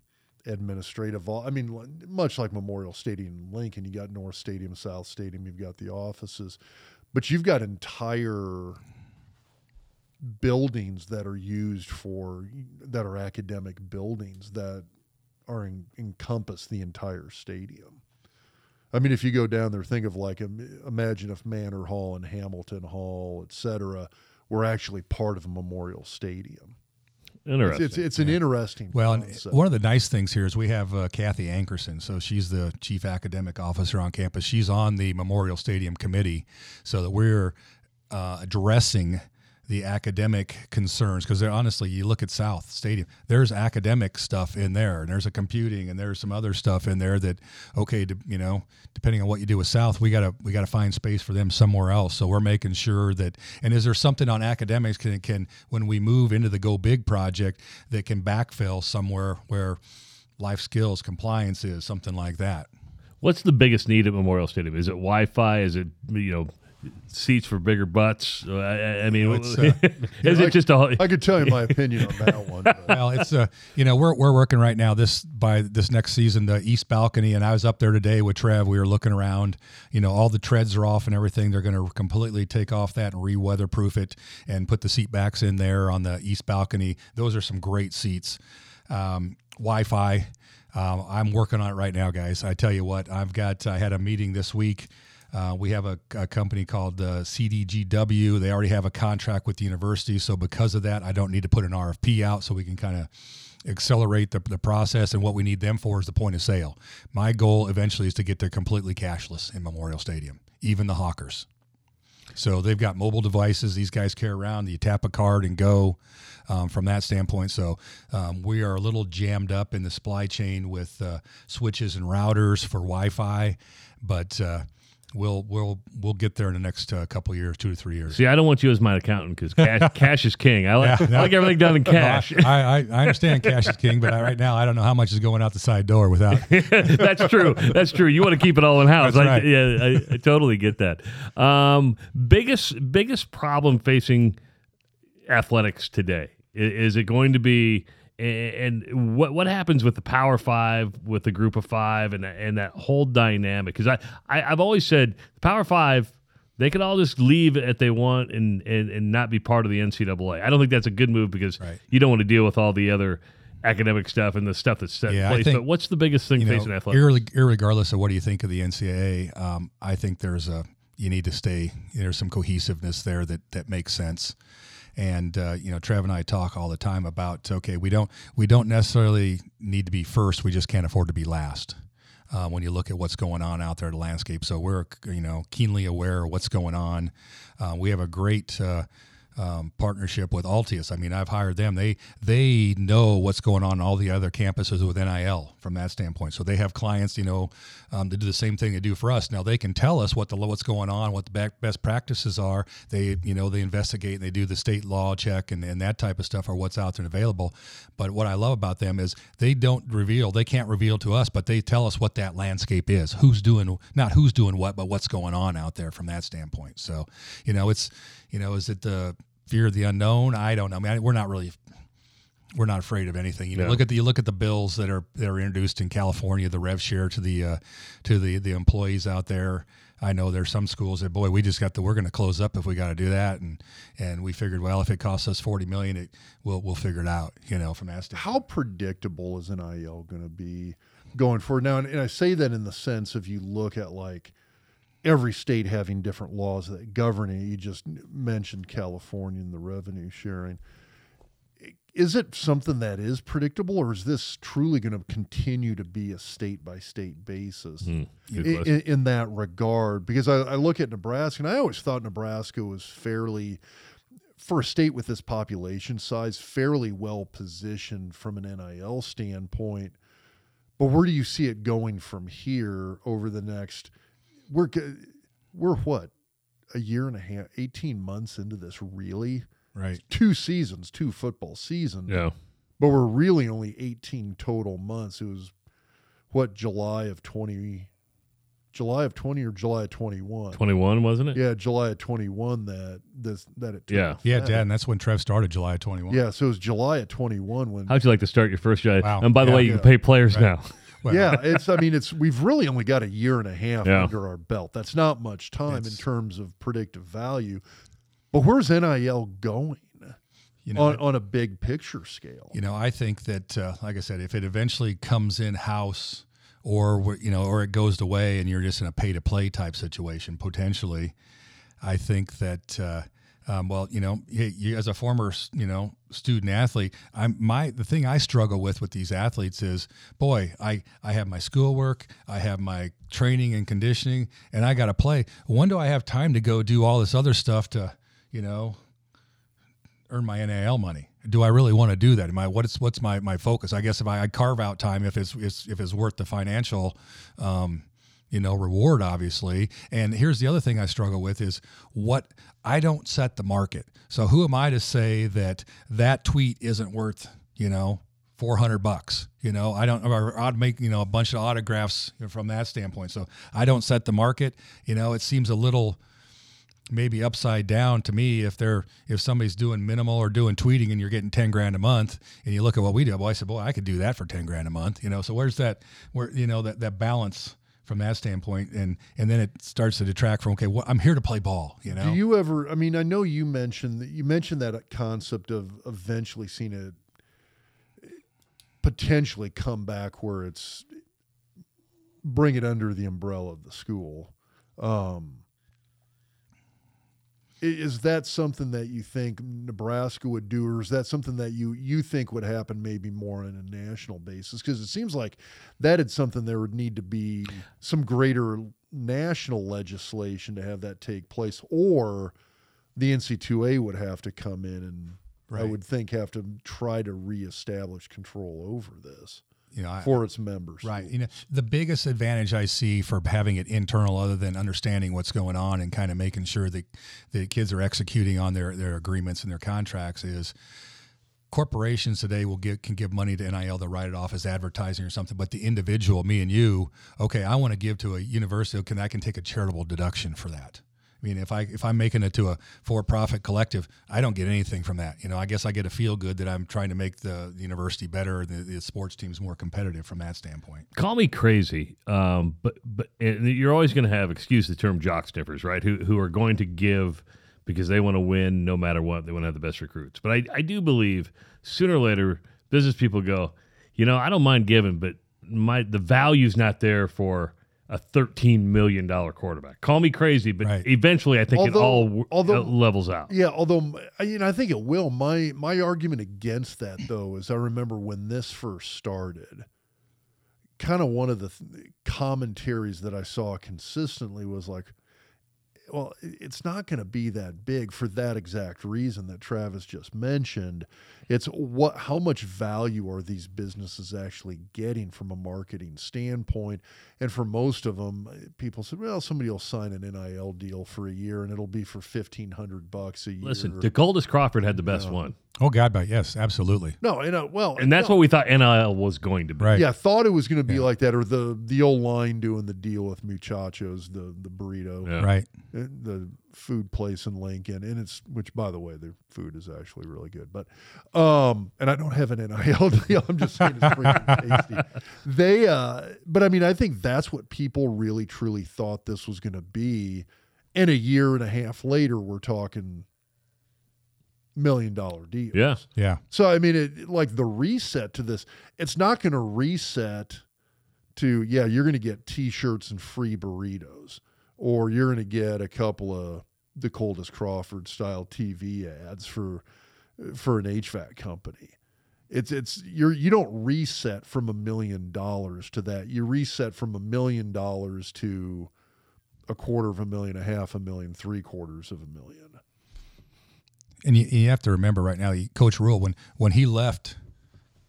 administrative. I mean, much like Memorial Stadium in Lincoln, you got North Stadium, South Stadium, you've got the offices, but you've got entire buildings that are used for that are academic buildings that are en- encompass the entire stadium. I mean, if you go down there, think of like imagine if Manter Hall and Hamilton Hall, et cetera, were actually part of a Memorial Stadium. Interesting. it's, it's an interesting. Well, concept. one of the nice things here is we have uh, Kathy Ankerson. So she's the chief academic officer on campus. She's on the Memorial Stadium committee, so that we're uh, addressing the academic concerns because honestly you look at south stadium there's academic stuff in there and there's a computing and there's some other stuff in there that okay de- you know depending on what you do with south we gotta we gotta find space for them somewhere else so we're making sure that and is there something on academics can, can when we move into the go big project that can backfill somewhere where life skills compliance is something like that What's the biggest need at Memorial Stadium? Is it Wi-Fi? Is it you know seats for bigger butts? Uh, I, I mean, It's, uh, is I- it just a? I could tell you my opinion on that one. but- well, it's uh, you know, we're we're working right now. This by this next season, the east balcony, and I was up there today with Trev. We were looking around. You know, all the treads are off and everything. They're going to completely take off that and re-weatherproof it and put the seat backs in there on the east balcony. Those are some great seats. Um, Wi-Fi. Um, I'm working on it right now, guys. I tell you what, I've got. I had a meeting this week. Uh, we have a, a company called uh, CDW-G. They already have a contract with the university, so because of that, I don't need to put an RFP out, so we can kind of accelerate the, the process. And what we need them for is the point of sale. My goal eventually is to get there completely cashless in Memorial Stadium, even the hawkers. So they've got mobile devices. These guys carry around. You tap a card and go. Um, from that standpoint, so um, we are a little jammed up in the supply chain with uh, switches and routers for Wi-Fi, but uh, we'll we'll we'll get there in the next uh, couple of years, two to three years. See, I don't want you as my accountant because cash, cash is king. I like, Yeah, no. I like everything done in cash. I, I, I understand cash is king, but I, right now I don't know how much is going out the side door without. That's true. That's true. You want to keep it all in house. That's I, right. Yeah, I, totally get that. Um, biggest biggest problem facing athletics today is it going to be and what what happens with the Power Five with the Group of Five and and that whole dynamic? Because I, I I've always said the Power Five. They could all just leave if they want and, and, and not be part of the NCAA. I don't think that's a good move because Right. you don't want to deal with all the other academic stuff and the stuff that's set Yeah, place. think, but what's the biggest thing facing know, athletics? irregardless of what do you think of the NCAA, um, I think there's a you need to stay. There's some cohesiveness there that that makes sense. And uh, you know, Trev and I talk all the time about okay, we don't we don't necessarily need to be first. We just can't afford to be last. Uh, when you look at what's going on out there in the landscape, so we're you know keenly aware of what's going on. Uh, we have a great uh, um, partnership with Altius. I mean, I've hired them. They they know what's going on all the other campuses with NIL from that standpoint. So they have clients, you know, um, to do the same thing they do for us. Now they can tell us what the what's going on, what the best practices are. They you know they investigate and they do the state law check and, and that type of stuff or what's out there and available. But what I love about them is they don't reveal. They can't reveal to us, but they tell us what that landscape is. Who's doing not who's doing what, but what's going on out there from that standpoint. So you know it's you know is it the fear of the unknown. I don't know. I mean, we're not really we're not afraid of anything. You know, look at the you look at the bills that are that are introduced in California, the rev share to the uh, to the the employees out there. I know there's some schools that boy, we just got the we're going to close up if we got to do that, and and we figured well if it costs us forty million, it we'll we'll figure it out. You know, from that How predictable is NIL going to be going forward now? And, and I say that in the sense if you look at like every state having different laws that govern it. You just mentioned California and the revenue sharing. Is it something that is predictable, or is this truly going to continue to be a state by state basis mm, in, in, that regard? Because I, I look at Nebraska, and I always thought Nebraska was fairly, for a state with this population size, fairly well positioned from an NIL standpoint. But where do you see it going from here over the next? We're we're what a year and a half, eighteen months into this. Really, right? Two seasons, two football seasons. Yeah, but we're really only eighteen total months. It was what July of twenty. July of twenty or July of twenty one. Twenty one, wasn't it? Yeah, July of twenty one. That this that it. yeah, yeah, Dad, and that's when Trev started, July of twenty one. Yeah, so it was July of twenty one when. How'd you like to start your first job? Wow. And by the yeah, way, you yeah. can pay players right. now. Well, yeah, it's. I mean, it's. We've really only got a year and a half yeah. under our belt. That's not much time it's, in terms of predictive value. But where's NIL going? You know, on, on a big picture scale. You know, I think that, uh, like I said, if it eventually comes in house, or you know, or it goes away, and you're just in a pay to play type situation potentially, I think that. Uh, um, well, you know, you, as a former, you know, student athlete, I'm my the thing I struggle with with these athletes is, boy, I I have my schoolwork, I have my training and conditioning, and I got to play. When do I have time to go do all this other stuff to, you know, earn my NIL money? Do I really want to do that? Am I what's what's my my focus? I guess if I, I carve out time, if it's, it's if it's worth the financial. Um, you know reward obviously. And here's the other thing i struggle with is what i don't set the market. So who am i to say that that tweet isn't worth you know 400 bucks? You know i don't i'd make you know a bunch of autographs from that standpoint. So i don't set the market. You know it seems a little maybe upside down to me if they're if somebody's doing minimal or doing tweeting and you're getting 10 grand a month and you look at what we do well i said boy i could do that for 10 grand a month. You know so where's that where you know that that balance from that standpoint and and then it starts to detract from okay well, i'm here to play ball you know? do you ever i mean i know you mentioned that you mentioned that concept of eventually seeing it potentially come back where it's bring it under the umbrella of the school. Um, is that something that you think Nebraska would do, or is that something that you you think would happen maybe more on a national basis? Because it seems like that is something there would need to be some greater national legislation to have that take place, or the NC2A would have to come in and right. I would think have to try to reestablish control over this you know, for its members. Right. You know, the biggest advantage I see for having it internal, other than understanding what's going on and kind of making sure that the kids are executing on their their agreements and their contracts, is corporations today will give can give money to NIL to write it off as advertising or something, but the individual, me and you, okay, I want to give to a university, can I can take a charitable deduction for that. I mean, if I if I'm making it to a for-profit collective, I don't get anything from that. You know, I guess I get a feel good that I'm trying to make the, university better, the, the sports teams more competitive from that standpoint. Call me crazy, um, but but you're always going to have, excuse the term, jock sniffers, right? Who who are going to give because they want to win no matter what. They want to have the best recruits. But I I do believe sooner or later business people go, you know, I don't mind giving, but my the value's not there for a thirteen million dollar quarterback. Call me crazy, but right. eventually, I think although, it all although, levels out. Yeah, although you know, I think it will. My my argument against that, though, is I remember when this first started. Kind of one of the th- commentaries that I saw consistently was like, well, it's not going to be that big for that exact reason that Travis just mentioned. It's what how much value are these businesses actually getting from a marketing standpoint? And for most of them, people said, well, somebody will sign an NIL deal for a year and it'll be for fifteen hundred bucks a year. Listen, Decoldest Crawford had the best No. one, Oh God, but yes, absolutely. no, and uh, well, and that's no, what we thought NIL was going to be. Right. Yeah, thought it was going to be Yeah. like that, or the the old line doing the deal with Muchachos, the the burrito, Yeah. Right. uh, the food place in Lincoln, and it's which by the way, the food is actually really good. But um, and I don't have an NIL deal. I'm just saying it's freaking tasty. They uh, but I mean, I think that's what people really truly thought this was going to be, and a year and a half later, we're talking million dollar deals. Yeah. Yeah. So I mean, it like the reset to this, it's not going to reset to yeah, you're going to get T-shirts and free burritos, or you're going to get a couple of Decoldest Crawford style TV ads for for an HVAC company. It's it's you're you don't reset from a million dollars to that. You reset from a million dollars to a quarter of a million, a half a million, three quarters of a million. And you, you have to remember right now, Coach Rhule, when when he left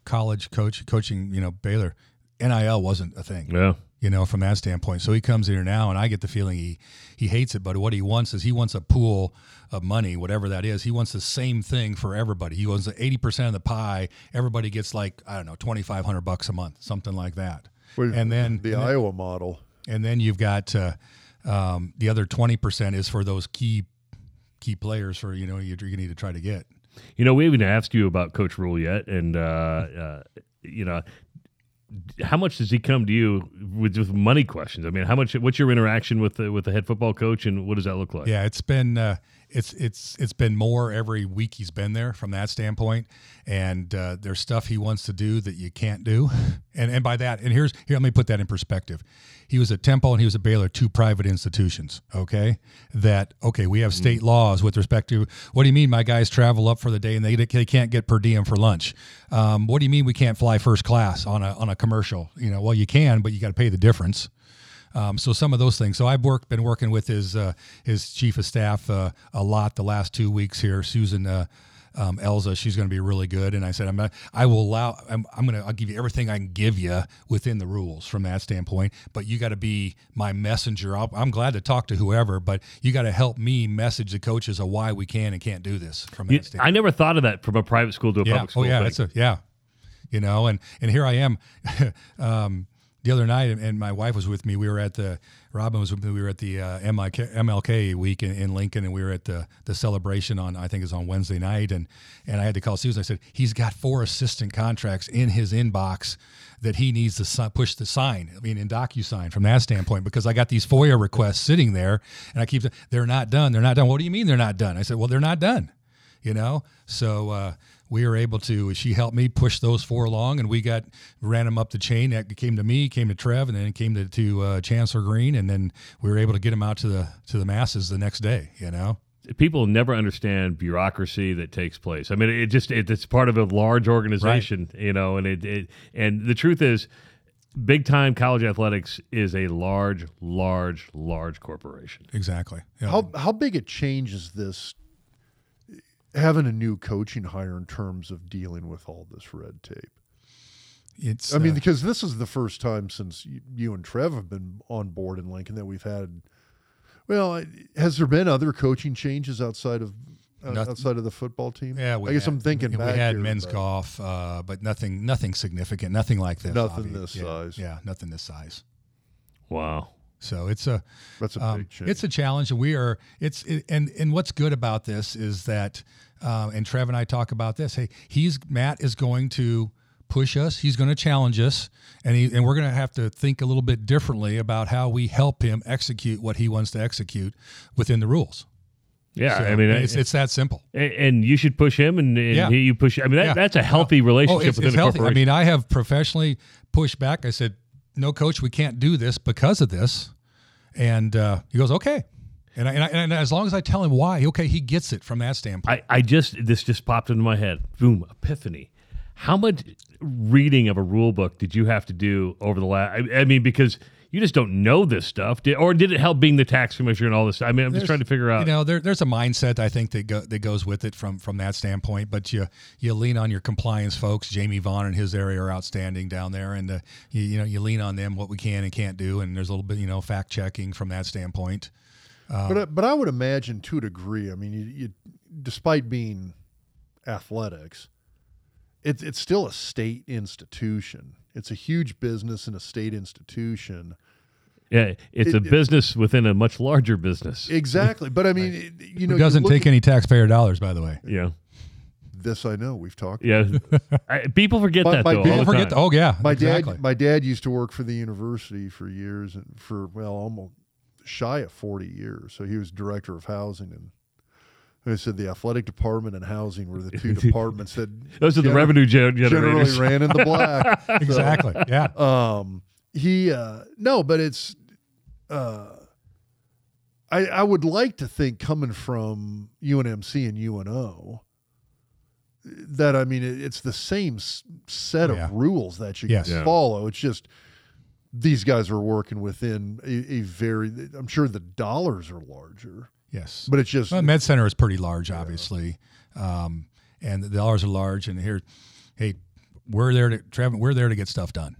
college coach coaching, you know Baylor, NIL wasn't a thing. Yeah. You know, from that standpoint. So he comes here now, and I get the feeling he he hates it. But what he wants is he wants a pool of money, whatever that is. He wants the same thing for everybody. He wants eighty percent of the pie. Everybody gets like I don't know, twenty five hundred bucks a month, something like that. Well, And then the and then- Iowa model. and then you've got uh, um, the other twenty percent is for those key key players for you know you, you need to try to get. You know, we haven't asked you about Coach Rhule yet, and uh, uh, you know, how much does he come to you with just money questions? I mean, how much? What's your interaction with the with the head football coach, and what does that look like? Yeah, it's been uh, it's it's it's been more every week he's been there from that standpoint, and uh, there's stuff he wants to do that you can't do, and and by that, and here's here let me put that in perspective. He was at Temple and he was at Baylor, two private institutions. Okay, that okay, we have state laws with respect to what do you mean my guys travel up for the day and they they can't get per diem for lunch? Um, what do you mean we can't fly first class on a on a commercial? You know, well you can, but you got to pay the difference. Um, so some of those things. So I've worked, been working with his uh, his chief of staff uh, a lot the last two weeks here. Susan uh, um, Elza, she's going to be really good. And I said, I'm not, I will allow. I'm, I'm going to. I'll give you everything I can give you within the rules from that standpoint. But you got to be my messenger. I'll, I'm glad to talk to whoever, but you got to help me message the coaches of why we can and can't do this from that You- standpoint. I never thought of that from a private school to a yeah. public school. Oh yeah. thing. It's a yeah. You know, and and here I am. um, the other night, and my wife was with me. We were at the Robin was with me. We were at the uh, MLK, MLK week in, in Lincoln, and we were at the the celebration on I think it's on Wednesday night, and and I had to call Susan. I said he's got four assistant contracts in his inbox that he needs to si- push the sign. I mean, in DocuSign from that standpoint, because I got these FOIA requests sitting there, and I keep they're not done. They're not done. What do you mean they're not done? I said, well, they're not done you know so uh, we were able to she helped me push those four along and we got ran them up the chain that came to me came to trev and then it came to, to uh, chancellor green and then we were able to get them out to the to the masses the next day you know people never understand bureaucracy that takes place. I mean, it just it, it's part of a large organization, you know, and it, it and the truth is, big time college athletics is a large, large, large corporation. exactly Yeah. How how big a change is this having a new coaching hire in terms of dealing with all this red tape? it's I mean, uh, because this is the first time since you, you and Trev have been on board in Lincoln that we've had. Well, has there been other coaching changes outside of uh, Nothing. outside of the football team? yeah, we I guess had- I'm thinking we back had here, men's but- golf, uh, but nothing, nothing significant, nothing like this. Nothing obvi- this yeah, size. Yeah, nothing this size. Wow. So it's a That's a Um, big change. It's a challenge, and we are. It's it, and and what's good about this is that, um, and Trev and I talk about this. Hey, he's Matt is going to push us. He's going to challenge us, and he and we're going to have to think a little bit differently about how we help him execute what he wants to execute within the rules. Yeah, So, I mean, it's it's that simple. and, and you should push him, and, and Yeah. he, you push. I mean, that, Yeah. that's a healthy Oh, relationship it's, within it's a healthy. I mean, I have professionally pushed back. I said, "No, coach, we can't do this because of this," and uh, he goes, "Okay." And, I, and, I, and as long as I tell him why, okay, he gets it from that standpoint. I, I just this just popped into my head. Boom, epiphany. How much reading of a rule book did you have to do over the last? I, I mean, because you just don't know this stuff, did, or did it help being the tax commissioner and all this? I mean, I'm just trying to figure out. You know, there, there's a mindset I think that go, that goes with it from from that standpoint. But you you lean on your compliance folks. Jamie Vaughn and his area are outstanding down there, and uh, you, you know you lean on them what we can and can't do. And there's a little bit you know fact checking from that standpoint. but I- but I would imagine to a degree. I mean, you, you despite being athletics, it's it's still a state institution. It's a huge business and a state institution. yeah, it's a it- business within a much larger business. Exactly. But I mean, it- you know, It doesn't take at- any taxpayer dollars, by the way. yeah, this. I know we've talked. yeah. I, people forget My- that my though. dad- all the Don't forget. time. oh yeah, My exactly. dad, my dad used to work for the university for years and for well, almost shy of forty years. So he was director of housing and. I said the athletic department and housing were the two departments that Those are the revenue gen- generally ran in the black. So, exactly. Yeah. um he uh no but it's uh i i would like to think coming from unmc and uno that i mean it, it's the same s- set of yeah. rules that you Yes. can Yeah. follow it's just these guys are working within a, a very i'm sure the dollars are larger Yes. but it's just Well, Med Center is pretty large, obviously, um, and the dollars are large. And here, hey, we're there to Trevin. We're there to get stuff done.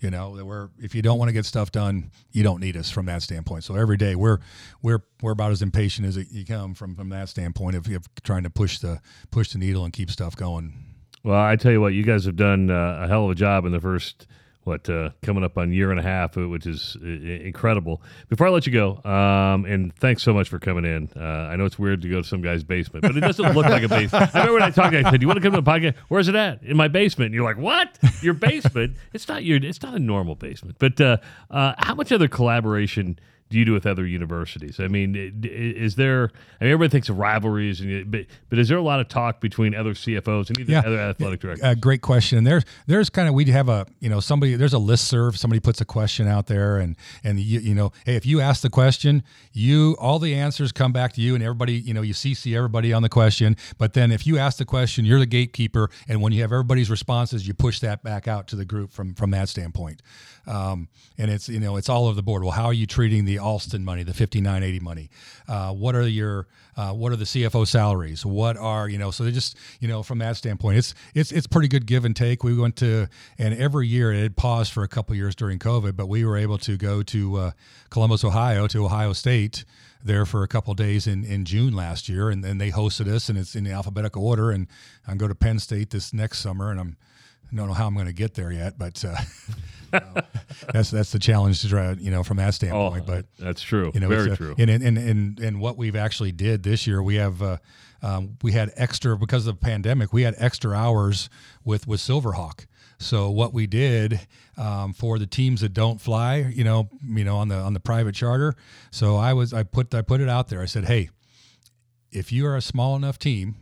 You know, we're if you don't want to get stuff done, you don't need us from that standpoint. So every day we're we're we're about as impatient as you come from from that standpoint of, of trying to push the push the needle and keep stuff going. Well, I tell you what, you guys have done uh, a hell of a job in the first what uh, coming up on year and a half, uh, which is uh, incredible. Before I let you go, um, and thanks so much for coming in. Uh, I know it's weird to go to some guy's basement, but it doesn't look like a basement. I remember when I talked to you, I said, "Do you want to come to the podcast? Where's it at? In my basement." And you're like, "What? Your basement? it's not your. It's not a normal basement." But uh, uh, how much other collaboration? Do you do with other universities? I mean, is there? I mean, everybody thinks of rivalries, and but but is there a lot of talk between other CFOs and even Yeah. other athletic directors? Uh, great question. And there's there's kind of we have a you know somebody there's a list serve. Somebody puts a question out there, and and you, you know hey if you ask the question, you all the answers come back to you, and everybody you know you CC everybody on the question. But then if you ask the question, you're the gatekeeper, and when you have everybody's responses, you push that back out to the group from from that standpoint. Um, and it's you know it's all over the board. Well, how are you treating the Alston money, the 5980 money? Uh, what are your uh, what are the CFO salaries? What are you know? So they just you know from that standpoint, it's it's it's pretty good give and take. We went to and every year it had paused for a couple years during COVID, but we were able to go to uh, Columbus, Ohio, to Ohio State there for a couple days in, in June last year, and then they hosted us, and it's in alphabetical order. And I go to Penn State this next summer, and I'm I don't know how I'm going to get there yet, but uh, that's that's the challenge to try, you know, from that Oh, standpoint. but that's true. you know, Very a- true. And, and and and what we've actually did this year, we have uh, um, we had extra because of the pandemic. We had extra hours with with Silverhawk. So what we did um, for the teams that don't fly, you know, you know, on the on the private charter. So I was I put I put it out there. I said, hey, if you are a small enough team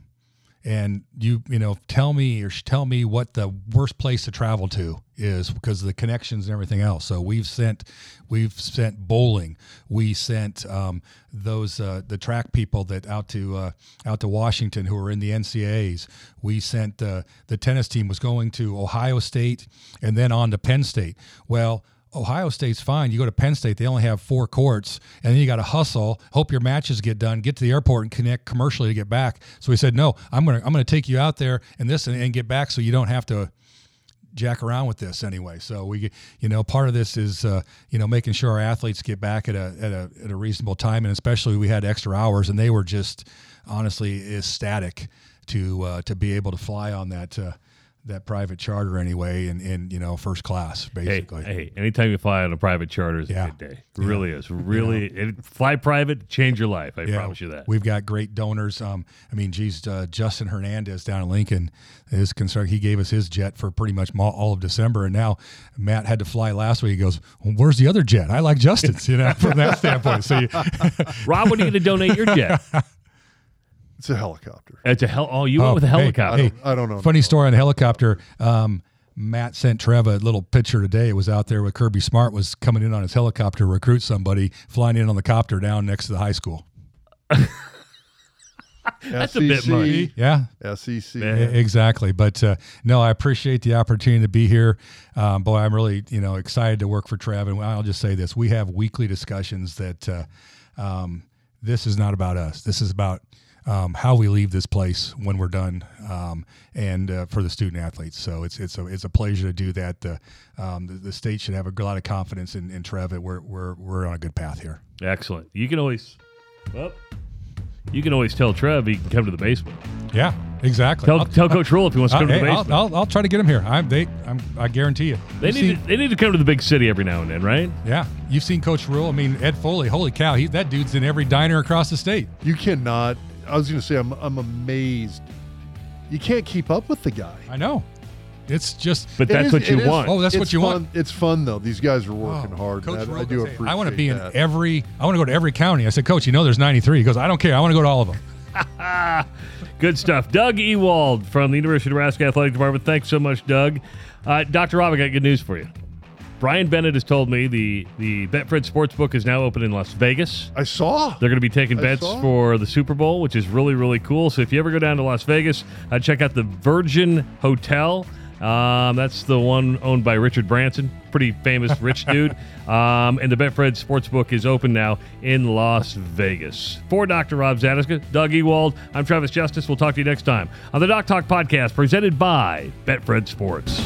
and you you know tell me or tell me what the worst place to travel to is because of the connections and everything else. So we've sent we've sent bowling. We sent um, those uh, the track people that out to uh, out to Washington who are in the NCAAs we sent uh, the tennis team was going to Ohio State and then on to Penn State. Well Ohio State's fine. You go to Penn State, they only have four courts, and then you got to hustle, hope your matches get done, get to the airport, and connect commercially to get back. So he said, "No, I'm gonna I'm gonna take you out there and this and, and get back, so you don't have to." jack around with this anyway. So we, you know, part of this is, uh, you know, making sure our athletes get back at a, at a, at a reasonable time. And especially we had extra hours and they were just honestly ecstatic to, uh, to be able to fly on that, uh, that private charter anyway in, in you know first class basically hey, anytime you fly on a private charter is Yeah. a good day. It really is. Really, it, fly private, change your life. I Yeah, promise you that. We've got great donors. Um, I mean, geez, uh, Justin Hernandez down in Lincoln is concerned. He gave us his jet for pretty much all of December, and now Matt had to fly last week. He goes, well, "Where's the other jet? I like Justin's." You know, from that standpoint. So you, Rob, when are you going to donate your jet? It's a helicopter. It's a hell. Oh, you Oh, went with a helicopter. hey, I don't know. funny story on the helicopter. Um, Matt sent Trev a little picture today. It was out there with Kirby Smart was coming in on his helicopter to recruit somebody, flying in on the copter down next to the high school. That's a bit SEC. much. Yeah, SEC. Yeah. Exactly, but uh, no, I appreciate the opportunity to be here. Um, boy, I'm really you know excited to work for Trev, and I'll just say this: we have weekly discussions that uh, um, this is not about us. This is about um, how we leave this place when we're done, um, and uh, for the student athletes. So it's it's a it's a pleasure to do that. The um, the, the state should have a lot of confidence in, in Trev. We're we're we're on a good path here. Excellent. You can always, well, you can always tell Trev he can come to the basement. Yeah, exactly. Tell, I'll- tell Coach Rhule if he wants to I'll, come to hey, the I'll, basement. I'll, I'll try to get him here. I'm they I'm, I guarantee you. they You've need seen- to, they need to come to the big city every now and then, right? Yeah, you've seen Coach Rhule. I mean, Ed Foley. Holy cow, he, that dude's in every diner across the state. You cannot. I was going to say, I'm, I'm amazed. You can't keep up with the guy. I know. It's just. But It that's is- what you it is- want. Oh, that's what you fun. want. It's fun though. These guys are working Oh, hard. Coach I, I do goes, "Hey, appreciate. I want to be in that. every. I want to go to every county. I said, Coach, you know there's 93. He goes, I don't care. I want to go to all of them. Good stuff. Doug Ewald from the University of Nebraska Athletic Department. Thanks so much, Doug. Uh, Dr. Rob, I got good news for you. Brian Bennett has told me the, the Betfred Sportsbook is now open in Las Vegas. I saw. They're going to be taking I bets saw. for the Super Bowl, which is really, really cool. So if you ever go down to Las Vegas, uh, check out the Virgin Hotel. Um, that's the one owned by Richard Branson, pretty famous rich dude. Um, and the Betfred Sportsbook is open now in Las Vegas. For Dr. Rob Zatechka, Doug Ewald, I'm Travis Justice. We'll talk to you next time on the Doc Talk podcast presented by Betfred Sports.